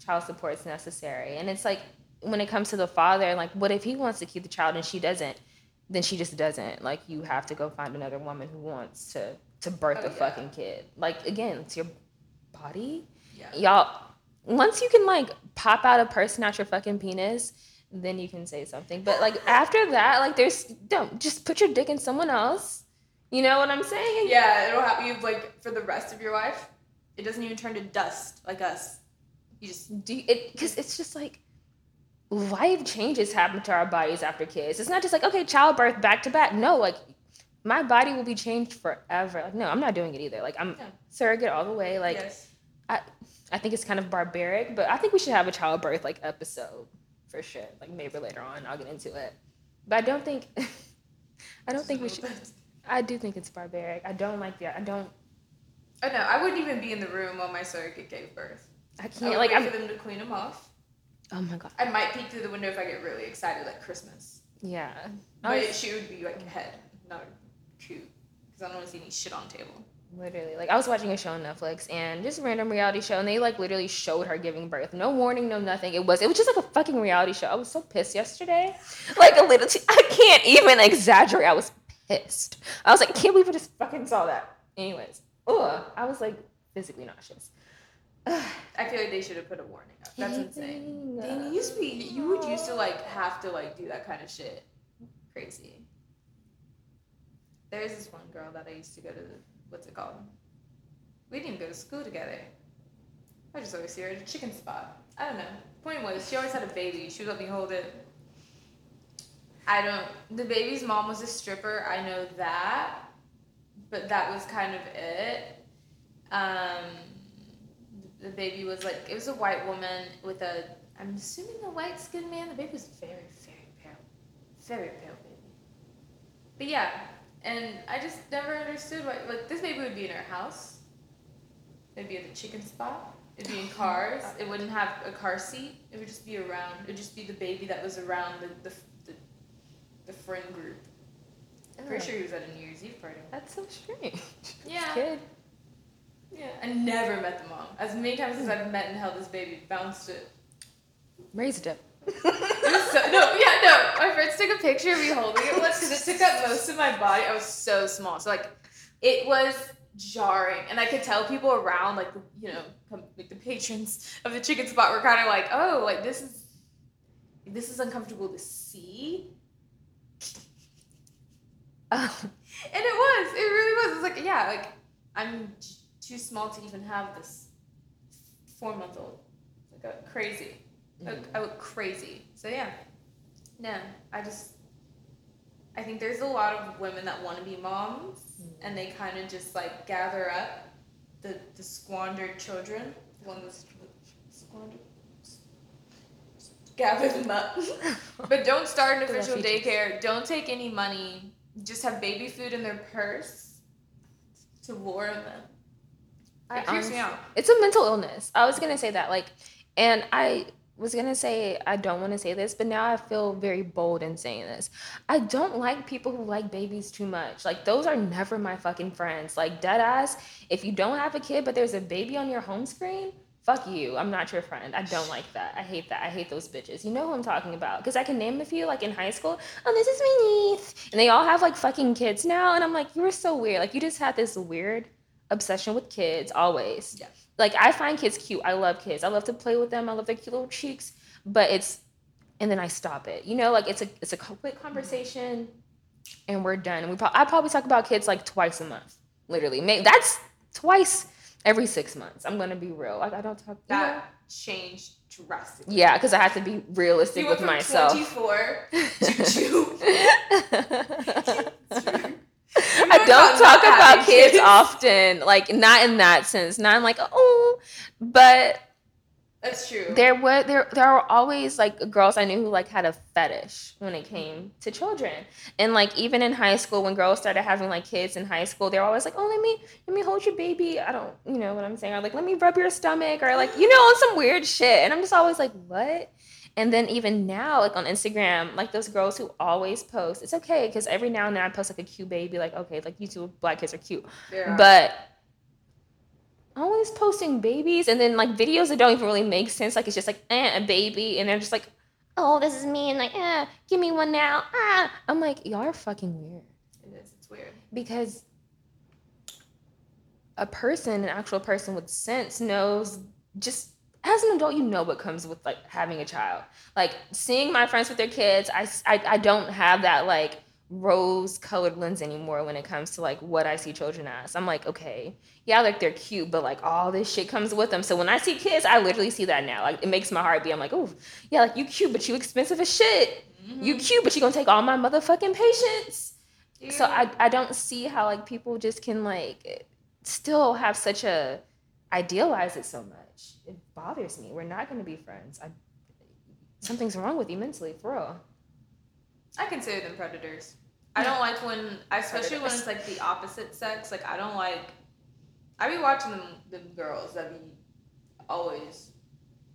Speaker 2: child support is necessary. And it's like when it comes to the father, like what if he wants to keep the child and she doesn't? Then she just doesn't. Like you have to go find another woman who wants to to birth
Speaker 1: Oh,
Speaker 2: a
Speaker 1: yeah.
Speaker 2: fucking kid. Like again, it's your body.
Speaker 1: Yeah.
Speaker 2: Y'all once you can like pop out a person out your fucking penis, then you can say something. But like after that, like there's don't just put your dick in someone else. You know what I'm saying?
Speaker 1: Yeah, it'll happen you like for the rest of your life. It doesn't even turn to dust like us. You just
Speaker 2: Do it because it's just like life changes happen to our bodies after kids. It's not just like, okay, childbirth back to back. No, like my body will be changed forever. Like, no, I'm not doing it either. Like I'm
Speaker 1: Yeah.
Speaker 2: surrogate all the way. Like
Speaker 1: yes.
Speaker 2: I I think it's kind of barbaric, but I think we should have a childbirth like episode for sure. Like maybe later on I'll get into it. But I don't think I don't think we should I do think it's barbaric. I don't like the I don't
Speaker 1: Oh no, I wouldn't even be in the room while my surrogate gave birth.
Speaker 2: I
Speaker 1: I
Speaker 2: can't
Speaker 1: would
Speaker 2: like
Speaker 1: wait
Speaker 2: I'm
Speaker 1: for them to clean them off.
Speaker 2: Oh my god.
Speaker 1: I might peek through the window if I get really excited, like Christmas.
Speaker 2: Yeah.
Speaker 1: But
Speaker 2: I was-
Speaker 1: she would be like head, not cute, because I don't want to see any shit on table.
Speaker 2: Literally, like I was watching a show on Netflix and just a random reality show, and they like literally showed her giving birth. No warning, no nothing. It was it was just like a fucking reality show. I was so pissed yesterday, like a little. T- I can't even exaggerate. I was pissed. I was like, can't believe I just fucking saw that. Anyways, ugh, I was like physically nauseous.
Speaker 1: I feel like they should have put a warning up. That's insane.
Speaker 2: Dang,
Speaker 1: you used to be, you would used to like have to like do that kind of shit. Crazy. There's this one girl that I used to go to, what's it called? We didn't go to school together. I just always see her at a chicken spot. I don't know. Point was, she always had a baby. She would let me hold it. I don't. The baby's mom was a stripper. I know that, but that was kind of it. Um, the baby was like it was a white woman with a. I'm assuming a white skinned man. The baby was very, very pale, very pale baby. But yeah, and I just never understood why. Like this baby would be in our house. It'd be at the chicken spot. It'd be in cars. It wouldn't have a car seat. It would just be around. It'd just be the baby that was around the the, the, the friend group. I'm pretty sure he was at a New Year's Eve party.
Speaker 2: That's so strange.
Speaker 1: Yeah.
Speaker 2: Kid.
Speaker 1: Yeah. I never met the mom. As many times as I've met and held this baby, bounced it.
Speaker 2: Raised it.
Speaker 1: So, no, yeah, no. My friends took a picture of me holding it once because it took up most of my body. I was so small, so like, it was jarring, and I could tell people around, like you know, like the patrons of the chicken spot were kind of like, oh, like this is, this is uncomfortable to see,
Speaker 2: Oh,
Speaker 1: and it was. It really was. It was like, yeah, like I'm too small to even have this four month old. Like a crazy. I, look- I look crazy. So yeah. No, I just I think there's a lot of women that want to be moms mm. and they kind of just like gather up the the squandered children, the one that's squandered. Gather them up, but don't start an official daycare. Don't take any money. Just have baby food in their purse to lure them.
Speaker 2: I
Speaker 1: It creeps me out.
Speaker 2: It's a mental illness. I was gonna say that, like, and I was gonna say I don't want to say this, but now I feel very bold in saying this. I don't like people who like babies too much. Like, those are never my fucking friends. Like, dead ass. If you don't have a kid, but there's a baby on your home screen, fuck you. I'm not your friend. I don't like that. I hate that. I hate those bitches. You know who I'm talking about? Because I can name a few, like in high school. Oh, this is my niece, and they all have like fucking kids now, and I'm like, you were so weird. Like, you just had this weird obsession with kids always.
Speaker 1: Yeah.
Speaker 2: Like I find kids cute. I love kids. I love to play with them. I love their cute little cheeks. But it's and then I stop it. You know, like it's a it's a quick conversation and we're done. And we pro- I probably talk about kids like twice a month. Literally. Maybe that's twice every 6 months. I'm going to be real. Like I don't talk you know?
Speaker 1: That changed drastically.
Speaker 2: Yeah, cuz I have to be realistic with myself.
Speaker 1: 24 to 2.
Speaker 2: I don't talk about kids often, like not in that sense. Not in like oh, but
Speaker 1: That's true.
Speaker 2: there were there there are always like girls I knew who like had a fetish when it came to children, and like even in high school when girls started having like kids in high school, they're always like, oh let me let me hold your baby. I don't you know what I'm saying, or like let me rub your stomach, or like you know on some weird shit, and I'm just always like what. And then even now, like on Instagram, like those girls who always post, it's okay because every now and then I post like a cute baby, like okay, like YouTube black kids are cute,
Speaker 1: are-
Speaker 2: but always posting babies and then like videos that don't even really make sense. Like it's just like eh, a baby, and they're just like, oh, this is me, and like, eh, give me one now. Ah, I'm like, y'all are fucking weird
Speaker 1: it is. It's weird.
Speaker 2: because a person, an actual person with sense, knows just as an adult, you know what comes with like having a child. Like seeing my friends with their kids, I I don't have that like rose colored lens anymore when it comes to like what I see children as. I'm like, okay, yeah, like they're cute, but like all this shit comes with them. So when I see kids, I literally see that now. Like it makes my heart beat. I'm like, oh, yeah, like you cute, but you expensive as shit. Mm-hmm. You cute, but you gonna take all my motherfucking patience. Yeah. So I, I don't see how like people just can like still have such a idealize it so much. It bothers me. We're not gonna be friends. I something's wrong with you mentally, for real.
Speaker 1: I consider them predators. I don't like when, especially when it's like the opposite sex. Like I don't like. I be watching them, them girls that be always,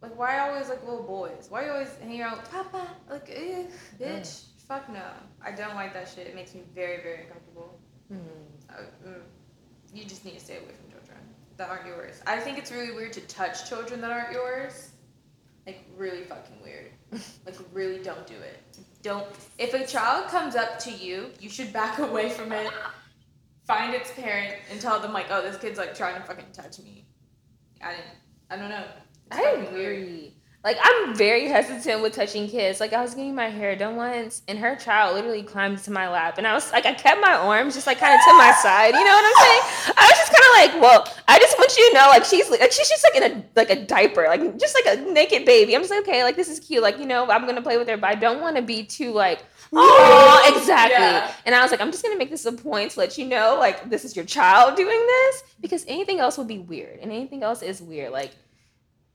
Speaker 1: like why always like little boys? Why you always hanging out, with Papa? Like, bitch, mm. fuck no. I don't like that shit. It makes me very very uncomfortable. Mm. Mm. You just need to stay away from that aren't yours. I think it's really weird to touch children that aren't yours. Like really fucking weird. like really don't do it don't if a child comes up to you you should back away from it find its parent and tell them like oh this kid's like trying to fucking touch me i didn't i don't know
Speaker 2: it's i agree weird. Like i'm very hesitant with touching kids. Like i was getting my hair done once and her child literally climbed to my lap and i was like i kept my arms just like kind of to my side you know what i'm saying? I was just kind of like well i just want you to know like she's like she's just like in a like a diaper like just like a naked baby. I'm just like okay like this is cute. Like you know i'm gonna play with her but i don't want to be too like oh exactly. Yeah. and i was like i'm just gonna make this a point to let you know like this is your child doing this because anything else would be weird and anything else is weird. Like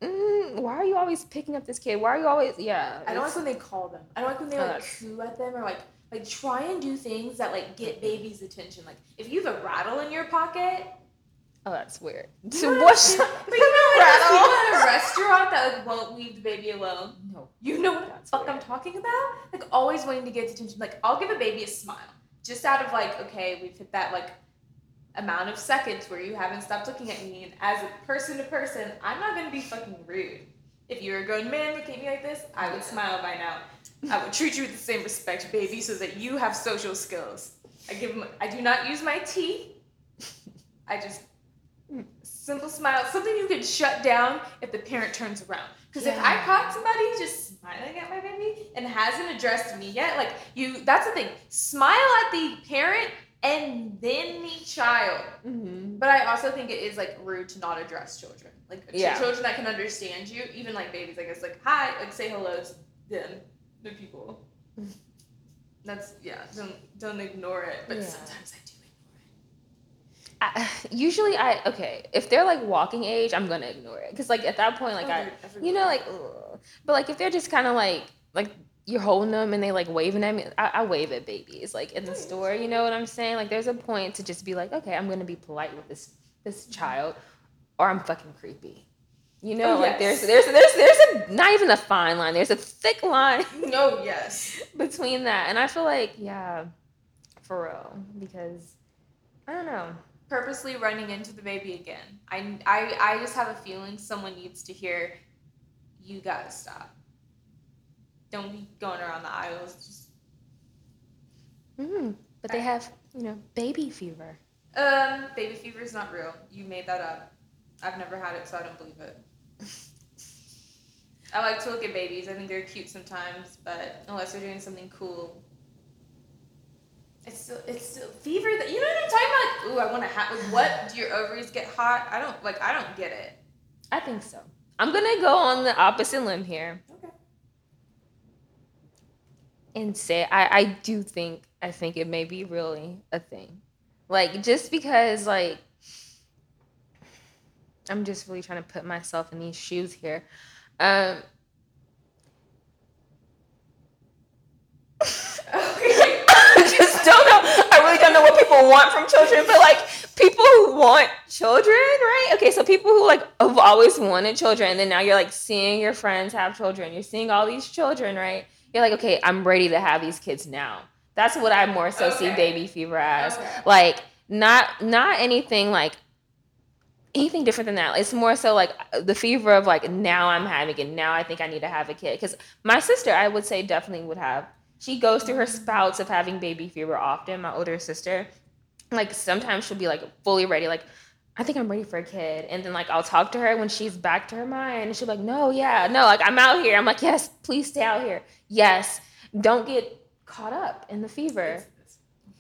Speaker 2: mm, why are you always picking up this kid why are you always yeah
Speaker 1: i don't like when they call them i don't like when they like coo at them or like like try and do things that like get baby's attention like if you have a rattle in your pocket
Speaker 2: Oh, that's weird.
Speaker 1: To wash. But you know what? People at a restaurant that like won't leave the baby alone. No. You know what the fuck weird. I'm talking about? Like always wanting to get attention. Like I'll give a baby a smile just out of like, okay, we've hit that like amount of seconds where you haven't stopped looking at me, and as a person to person, I'm not gonna be fucking rude. If you're a grown man looking at me like this, I would smile by now. I would treat you with the same respect, baby, so that you have social skills. I give them. I do not use my teeth. I just simple smile, something you can shut down if the parent turns around. Because yeah. if I caught somebody just smiling at my baby and hasn't addressed me yet, like you, that's the thing. Smile at the parent and then the child. Mm-hmm. But I also think it is like rude to not address children. Like yeah. children that can understand you, even like babies, I guess, like hi, like say hello to them, the people. That's yeah. Don't don't ignore it. But yeah. sometimes I do.
Speaker 2: I, usually I okay if they're like walking age I'm gonna ignore it because like at that point like I you know like ugh. but like if they're just kind of like like you're holding them and they like waving at me I, I, wave at babies like in the store you know what I'm saying like there's a point to just be like okay I'm gonna be polite with this this child or I'm fucking creepy you know oh, like yes. there's there's there's there's a not even a fine line there's a thick line
Speaker 1: no yes
Speaker 2: between that and I feel like yeah for real because I don't know
Speaker 1: purposely running into the baby again. I, I, I just have a feeling someone needs to hear, you gotta stop. Don't be going around the aisles. Just.
Speaker 2: Mm, but they have, you know, baby fever.
Speaker 1: Um, baby fever is not real. You made that up. I've never had it, so I don't believe it. I like to look at babies. I think they're cute sometimes, but unless they're doing something cool, it's still it's still fever that you know what I'm talking about? Like, ooh, I want to have like, what? Do your ovaries get hot? I don't like I don't get it.
Speaker 2: I think so. I'm gonna go on the opposite limb here. Okay. And say I, I do think I think it may be really a thing. Like just because like I'm just really trying to put myself in these shoes here. Um okay. just don't know. I really don't know what people want from children, but like people who want children, right? Okay, so people who like have always wanted children, and then now you're like seeing your friends have children. You're seeing all these children, right? You're like, okay, I'm ready to have these kids now. That's what I more so okay. see baby fever as. Okay. Like not not anything like anything different than that. It's more so like the fever of like now I'm having it. Now I think I need to have a kid. Because my sister, I would say, definitely would have she goes through her mm-hmm. spouts of having baby fever often. My older sister, like sometimes she'll be like fully ready, like I think I'm ready for a kid, and then like I'll talk to her when she's back to her mind, and she'll be like, no, yeah, no, like I'm out here. I'm like, yes, please stay out here. Yes, don't get caught up in the fever.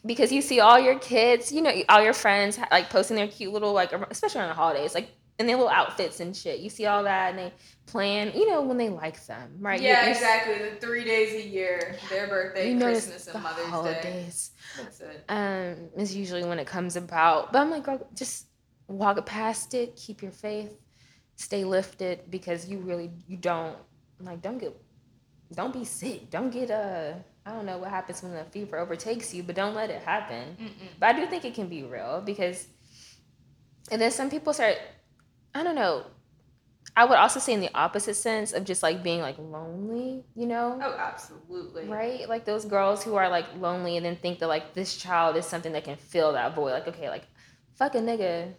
Speaker 2: Because you see all your kids, you know, all your friends like posting their cute little like, especially on the holidays, like in their little outfits and shit. You see all that, and they plan, you know, when they like them, right?
Speaker 1: Yeah,
Speaker 2: You- you-
Speaker 1: exactly. The three days a year, their birthday,
Speaker 2: you
Speaker 1: Christmas, and Mother's Day.
Speaker 2: holidays.
Speaker 1: That's it.
Speaker 2: Um, is usually when it comes about. But I'm like, girl, just walk past it. Keep your faith. Stay lifted because you really you don't like don't get don't be sick. Don't get uh I don't know what happens when the fever overtakes you, but don't let it happen.
Speaker 1: Mm-mm.
Speaker 2: But I do think it can be real because, and then some people start, I don't know. I would also say in the opposite sense of just like being like lonely, you know?
Speaker 1: Oh, absolutely.
Speaker 2: Right? Like those girls who are like lonely and then think that like this child is something that can fill that void. Like, okay, like fuck a nigga.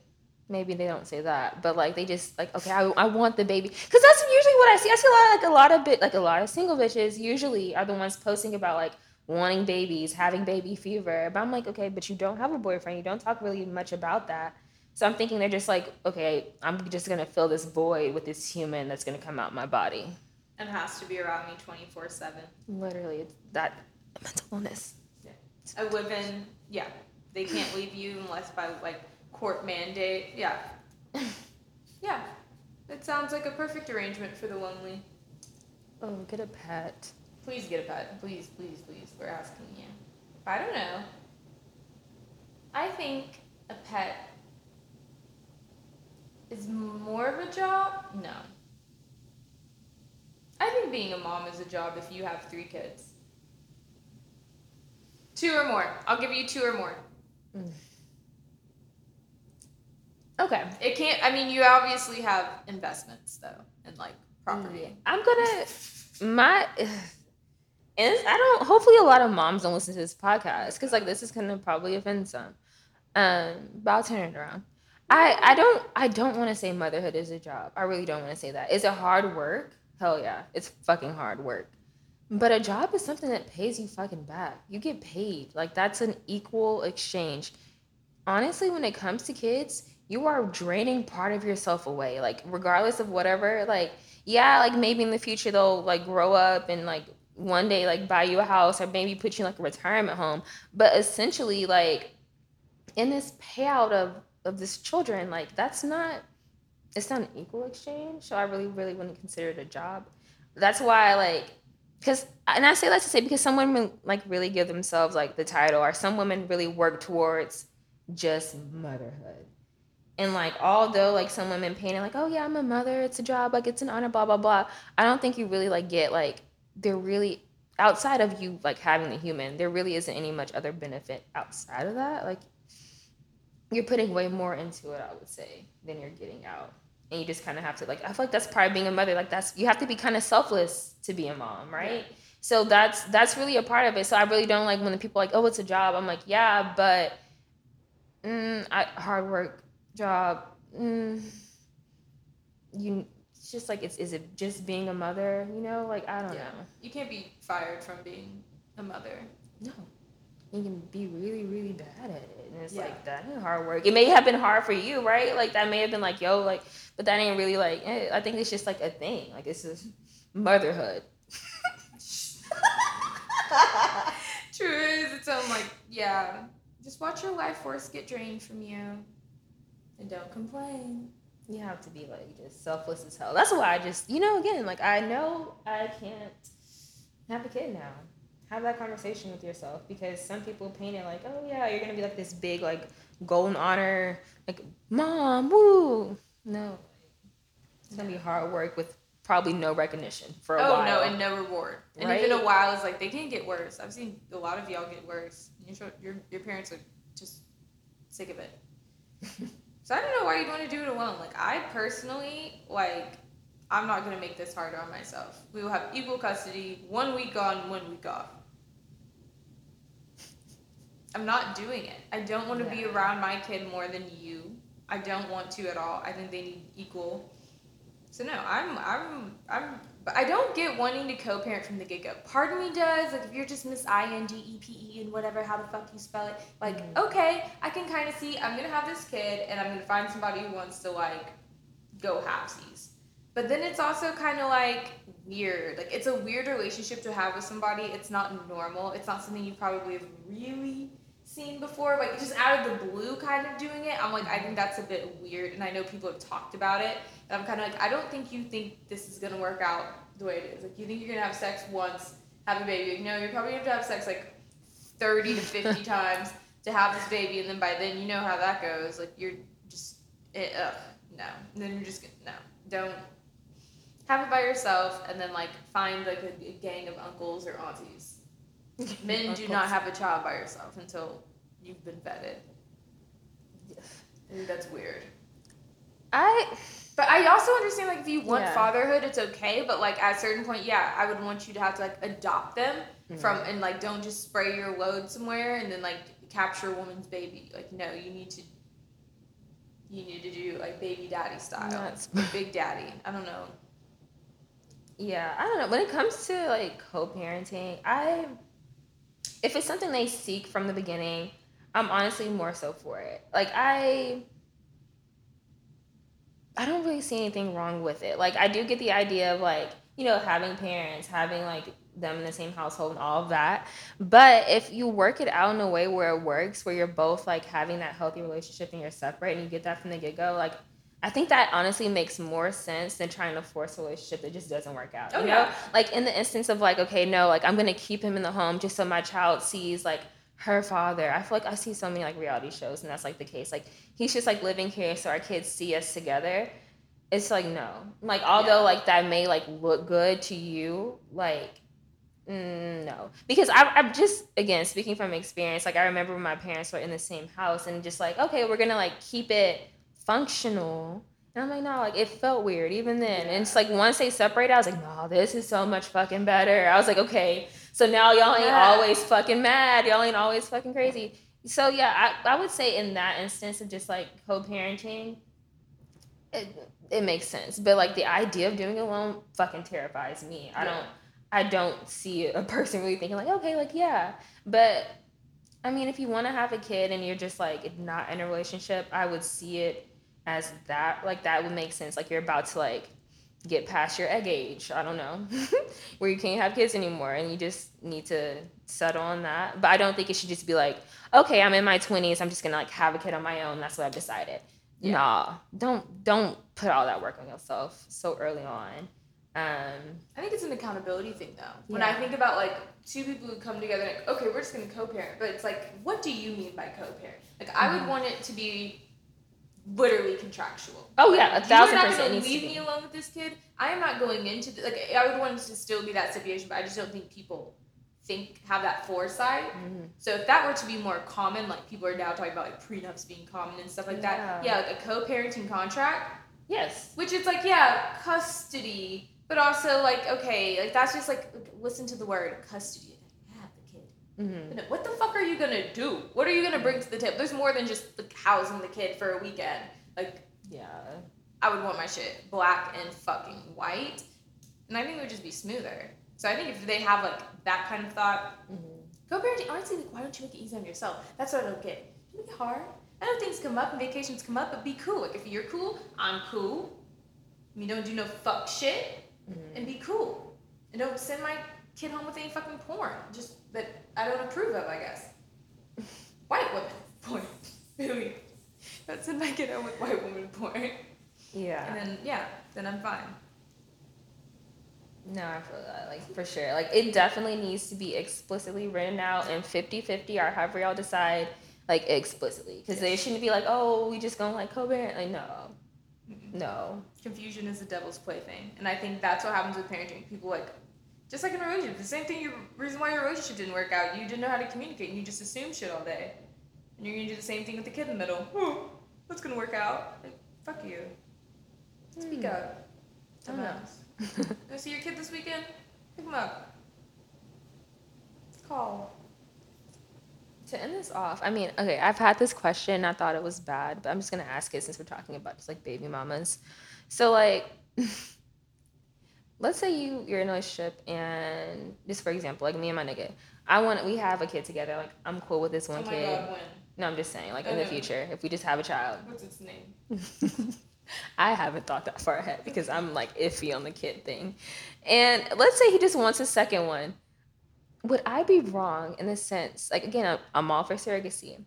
Speaker 2: Maybe they don't say that, but like they just like, okay, I, I want the baby. Cause that's usually what I see. I see a lot of, like a lot of bit like a lot of single bitches usually are the ones posting about like wanting babies, having baby fever. But I'm like, okay, but you don't have a boyfriend. You don't talk really much about that. So I'm thinking they're just like, okay, I'm just gonna fill this void with this human that's gonna come out my body.
Speaker 1: And has to be around me 24 7.
Speaker 2: Literally, it's that mental illness.
Speaker 1: I live in, yeah, they can't leave you unless by like court mandate. Yeah. Yeah. It sounds like a perfect arrangement for the lonely.
Speaker 2: Oh, get a pet.
Speaker 1: Please get a pet. Please, please, please. We're asking you. I don't know. I think a pet is more of a job. No. I think being a mom is a job if you have three kids. Two or more. I'll give you two or more. Mm.
Speaker 2: Okay.
Speaker 1: It can't. I mean, you obviously have investments though, and like property.
Speaker 2: I'm gonna my and I don't hopefully a lot of moms don't listen to this podcast because like this is gonna probably offend some. Um, but I'll turn it around. I I don't I don't want to say motherhood is a job. I really don't want to say that. Is it hard work? Hell yeah, it's fucking hard work. But a job is something that pays you fucking back. You get paid. Like that's an equal exchange. Honestly, when it comes to kids, you are draining part of yourself away. Like regardless of whatever, like yeah, like maybe in the future they'll like grow up and like one day like buy you a house or maybe put you in like a retirement home. But essentially, like in this payout of of this children, like that's not it's not an equal exchange. So I really, really wouldn't consider it a job. That's why like because and I say that to say because some women like really give themselves like the title or some women really work towards just motherhood. And like although like some women paint it like, oh yeah, I'm a mother, it's a job, like it's an honor, blah blah blah. I don't think you really like get like there really outside of you like having the human, there really isn't any much other benefit outside of that. Like you're putting way more into it, I would say, than you're getting out. And you just kind of have to like I feel like that's part of being a mother. Like that's you have to be kind of selfless to be a mom, right? So that's that's really a part of it. So I really don't like when the people are like, oh, it's a job. I'm like, yeah, but mm, I, hard work job. Mm, you it's just like it's is it just being a mother? You know, like I don't
Speaker 1: Yeah.
Speaker 2: know.
Speaker 1: You can't be fired from being a mother.
Speaker 2: No. You can be really, really bad at it. And it's
Speaker 1: Yeah.
Speaker 2: like, that ain't hard work. It may have been hard for you, right? Like, that may have been like, yo, like, but that ain't really like, eh, I think it's just like a thing. Like, it's just motherhood.
Speaker 1: True is its own like yeah. Just watch your life force get drained from you, and don't complain.
Speaker 2: You have to be like just selfless as hell. That's why I just, you know, again, like, I know I can't have a kid now. Have that conversation with yourself because some people paint it like, oh, yeah, you're to be like this big, like, golden honor, like, mom, woo. No. It's to be hard work with probably no recognition for a
Speaker 1: oh
Speaker 2: while.
Speaker 1: no, and no reward. And
Speaker 2: Right?
Speaker 1: even a while is like they can't get worse. I've seen a lot of y'all get worse. Your your your parents are just sick of it. so I don't know why you'd want to do it alone. Like I personally like. I'm not gonna make this harder on myself. We will have equal custody, one week on, one week off. I'm not doing it. I don't want to be around my kid more than you. I don't want to at all. I think they need equal. So no, I'm I'm I'm but I don't get wanting to co-parent from the get-go. Part of me does, like if you're just Miss I N D E P E and whatever, how the fuck you spell it, like
Speaker 2: Mhm.
Speaker 1: okay, I can kind of see I'm gonna have this kid and I'm gonna find somebody who wants to like go halfsies. But then it's also kind of like weird. Like it's a weird relationship to have with somebody. It's not normal. It's not something you probably have really seen before, like just out of the blue, kind of doing it. I'm like, I think that's a bit weird, and I know people have talked about it, I'm kind of like, I don't think you think this is gonna work out the way it is. Like, you think you're gonna have sex once, have a baby. Like, no, you're probably gonna have to have sex like 30 to 50 times to have this baby, and then by then you know how that goes. Like, you're just, it, ugh, no. And then you're just gonna, no, don't have it by yourself, and then like find like a, a gang of uncles or aunties. Men do not have a child by yourself until you've been vetted. I think that's weird.
Speaker 2: I
Speaker 1: But I also understand like if you want
Speaker 2: Yeah.
Speaker 1: fatherhood, it's okay. But like at a certain point, yeah, I would want you to have to like adopt them from
Speaker 2: Mm-hmm.
Speaker 1: and like don't just spray your load somewhere and then like capture a woman's baby. Like no, you need to. You need to do like baby daddy style,
Speaker 2: That's-
Speaker 1: big daddy. I don't know.
Speaker 2: yeah, I don't know. When it comes to like co-parenting, I if it's something they seek from the beginning, I'm honestly more so for it. Like I I don't really see anything wrong with it. Like I do get the idea of like, you know, having parents, having like them in the same household and all of that. But if you work it out in a way where it works, where you're both like having that healthy relationship and you're separate and you get that from the get-go, like I think that honestly makes more sense than trying to force a relationship that just doesn't work out.
Speaker 1: Oh,
Speaker 2: you know?
Speaker 1: yeah.
Speaker 2: Like in the instance of like, okay, no, like I'm gonna keep him in the home just so my child sees like her father. I feel like I see so many like reality shows and that's like the case. Like he's just like living here so our kids see us together. It's like no. Like although
Speaker 1: Yeah.
Speaker 2: like that may like look good to you, like mm, no. Because I I'm just again speaking from experience, like I remember when my parents were in the same house and just like, okay, we're gonna like keep it functional. And I'm like, no, like it felt weird even then. And it's like once they separated, I was like, no, this is so much fucking better. I was like, okay, so now y'all ain't
Speaker 1: Yeah.
Speaker 2: always fucking mad. Y'all ain't always fucking crazy. So yeah, I, I would say in that instance of just like co-parenting, it, it makes sense. But like the idea of doing it alone fucking terrifies me. I
Speaker 1: Yeah.
Speaker 2: don't I don't see a person really thinking like, okay, like yeah. But I mean, if you want to have a kid and you're just like not in a relationship, I would see it as that. Like that would make sense. Like you're about to like get past your egg age. I don't know, where you can't have kids anymore, and you just need to settle on that. But I don't think it should just be like, okay, I'm in my 20s. I'm just gonna like have a kid on my own. That's what I've decided.
Speaker 1: Yeah.
Speaker 2: Nah, don't don't put all that work on yourself so early on. Um,
Speaker 1: I think it's an accountability thing though. When I think about like two people who come together, like, okay, we're just gonna co-parent, but it's like, what do you mean by co-parent? Like, I would
Speaker 2: Mhm.
Speaker 1: want it to be literally contractual.
Speaker 2: Oh, yeah, a thousand
Speaker 1: You are not
Speaker 2: percent
Speaker 1: gonna leave me alone with this kid. I am not going into the, like. I would want it to still be that situation, but I just don't think people think have that foresight.
Speaker 2: mhm.
Speaker 1: So if that were to be more common, like people are now talking about like prenups being common and stuff like that.
Speaker 2: Yeah.
Speaker 1: Yeah, like a co-parenting contract
Speaker 2: Yes.
Speaker 1: which it's like, yeah, custody, but also like, okay, like that's just like, listen to the word custody. Like, have the kid.
Speaker 2: hmm
Speaker 1: What the fuck are you gonna do? What are you gonna bring to the table? There's more than just like, housing the kid for a weekend. Like,
Speaker 2: Yeah.
Speaker 1: I would want my shit black and fucking white, and I think it would just be smoother. So I think if they have like that kind of thought,
Speaker 2: hmm
Speaker 1: co-parenting, honestly, like, why don't you make it easy on yourself? That's what I don't get. Make it hard. I know things come up and vacations come up, but be cool. Like if you're cool, I'm cool. You don't do no fuck shit
Speaker 2: hmm
Speaker 1: and be cool. And don't send my kid home with any fucking porn. Just that I don't approve of, I guess. White women porn. Really. Don't send my kid home with white woman porn.
Speaker 2: Yeah.
Speaker 1: And then yeah, then I'm fine.
Speaker 2: No, I feel that, like, for sure. Like, it definitely needs to be explicitly written out and 50 50 or however y'all decide, like, explicitly. Because they shouldn't be like, oh, we just gonna, like, co parent. Like, no. No.
Speaker 1: Confusion is the devil's plaything. And I think that's what happens with parenting. People like just like in a relationship, the same thing your reason why your relationship didn't work out, you didn't know how to communicate and you just assumed shit all day. And you're gonna do the same thing with the kid in the middle. Oh, that's gonna work out. Like, fuck you. Speak
Speaker 2: Hmm.
Speaker 1: up.
Speaker 2: Know.
Speaker 1: Dumbass. Go see your kid this weekend? Pick him up. Call.
Speaker 2: To end this off, I mean, okay, I've had this question. I thought it was bad, but I'm just gonna ask it since we're talking about just like baby mamas. So like, let's say you you're in a relationship and just for example, like me and my nigga, I want we have a kid together. Like I'm cool with this oh one
Speaker 1: oh
Speaker 2: kid.
Speaker 1: god?
Speaker 2: No, I'm just saying, like in the future, if we just have a child.
Speaker 1: What's its name?
Speaker 2: I haven't thought that far ahead because I'm like iffy on the kid thing. And let's say he just wants a second one. would I be wrong in the sense, like again, I'm, I'm all for surrogacy,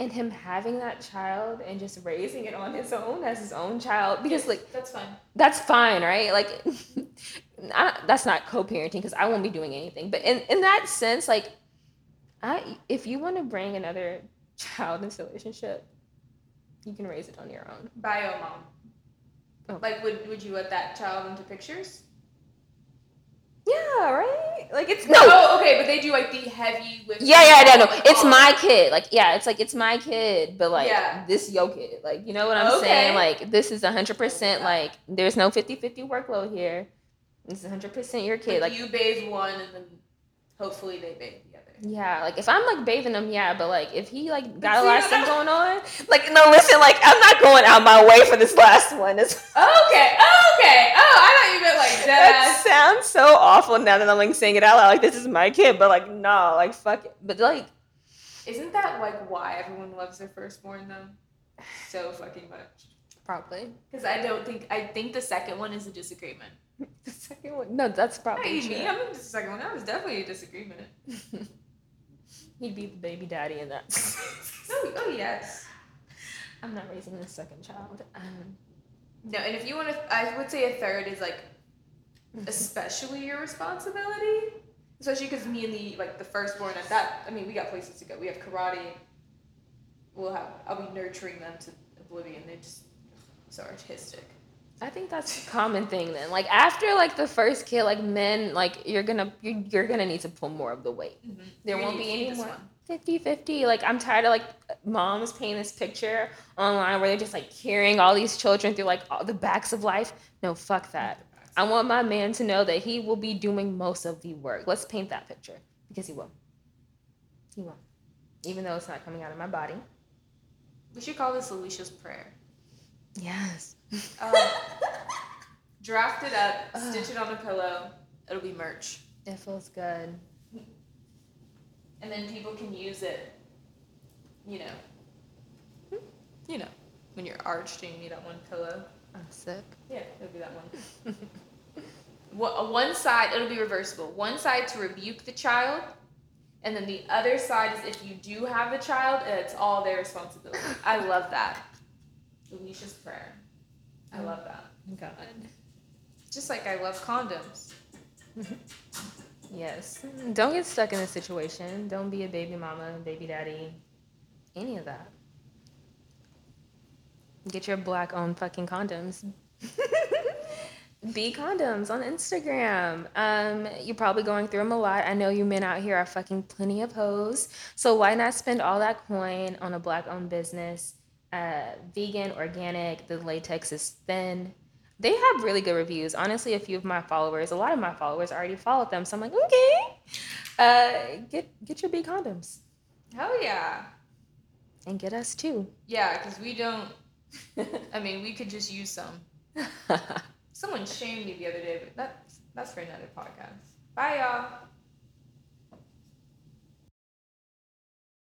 Speaker 2: and him having that child and just raising it on his own as his own child because like
Speaker 1: That's fine.
Speaker 2: that's fine, right? Like I, that's not co-parenting because I won't be doing anything. But in in that sense, like I if you want to bring another child into relationship, you can raise it on your own.
Speaker 1: Bio mom.
Speaker 2: Oh.
Speaker 1: Like, would would you let that child into pictures?
Speaker 2: Yeah, right. Like it's no.
Speaker 1: Oh, okay, but they do like the heavy with.
Speaker 2: Yeah, yeah, no, no. Oh. It's
Speaker 1: Oh.
Speaker 2: my kid. Like, yeah, it's like it's my kid, but like
Speaker 1: Yeah.
Speaker 2: this your kid. Like, you know what I'm
Speaker 1: Okay.
Speaker 2: saying? Like, this is hundred percent. Like, there's no 50-50 workload here. This is hundred percent your kid.
Speaker 1: Like,
Speaker 2: Like,
Speaker 1: you bathe one, and then hopefully they bathe.
Speaker 2: Yeah. Like, if I'm like bathing him, yeah. But like, if he like got a
Speaker 1: See,
Speaker 2: lot of
Speaker 1: no,
Speaker 2: stuff going on, like, no, listen. Like, I'm not going out my way for this last one. It's,
Speaker 1: Okay. Okay. Oh, I thought you meant like dead
Speaker 2: that
Speaker 1: ass.
Speaker 2: sounds so awful now that I'm like saying it out loud. Like, this is my kid, but like, no, like, fuck it. But like,
Speaker 1: Isn't that like why everyone loves their firstborn though? So fucking much.
Speaker 2: probably.
Speaker 1: Because I don't think I think the second one is a disagreement.
Speaker 2: The second one, no, that's probably
Speaker 1: Hey, me, I'm the second one. That was definitely a disagreement.
Speaker 2: He'd be the baby daddy in that.
Speaker 1: Oh, oh yes.
Speaker 2: I'm not raising a second child. Um,
Speaker 1: No, and if you want to, I would say a third is like especially your responsibility. Especially because me and the like the firstborn at that. I mean, we got places to go. We have karate. We'll have. I'll be nurturing them to oblivion. They just so artistic.
Speaker 2: I think that's a common thing then. Like after like the first kid, like men, like you're gonna you're, you're gonna need to pull more of the weight. Mm-hmm. There
Speaker 1: You're
Speaker 2: won't be any more 50 50. Like I'm tired of like moms painting this picture online where they're just like carrying all these children through like all the backs of life. No, fuck that. I want my man to know that he will be doing most of the work. Let's paint that picture because he will. He will. Even though it's not coming out of my body.
Speaker 1: We should call this Alicia's prayer.
Speaker 2: Yes.
Speaker 1: Uh, draft it up, stitch it on a pillow. It'll be merch,
Speaker 2: It feels good.
Speaker 1: and then people can use it. You know. You know, when you're arched and you need that one pillow.
Speaker 2: I'm sick.
Speaker 1: Yeah, it'll be that one. One side, it'll be reversible. One side to rebuke the child, and then the other side is if you do have a child, it's all their responsibility. I love that. Alicia's prayer. I love that.
Speaker 2: God.
Speaker 1: Just like I love condoms.
Speaker 2: Yes. Don't get stuck in a situation. Don't be a baby mama, baby daddy, any of that. Get your black owned fucking condoms. B condoms on Instagram. Um, you're probably going through them a lot. I know you men out here are fucking plenty of hoes. So why not spend all that coin on a black owned business? Uh, vegan, organic, the latex is thin. They have really good reviews. Honestly, a few of my followers, a lot of my followers already followed them. So I'm like, okay, uh, get get your big condoms
Speaker 1: Hell yeah.
Speaker 2: and get us too.
Speaker 1: Yeah, because we don't, I mean, we could just use some. Someone shamed me the other day, but that's, that's for another podcast. Bye, y'all.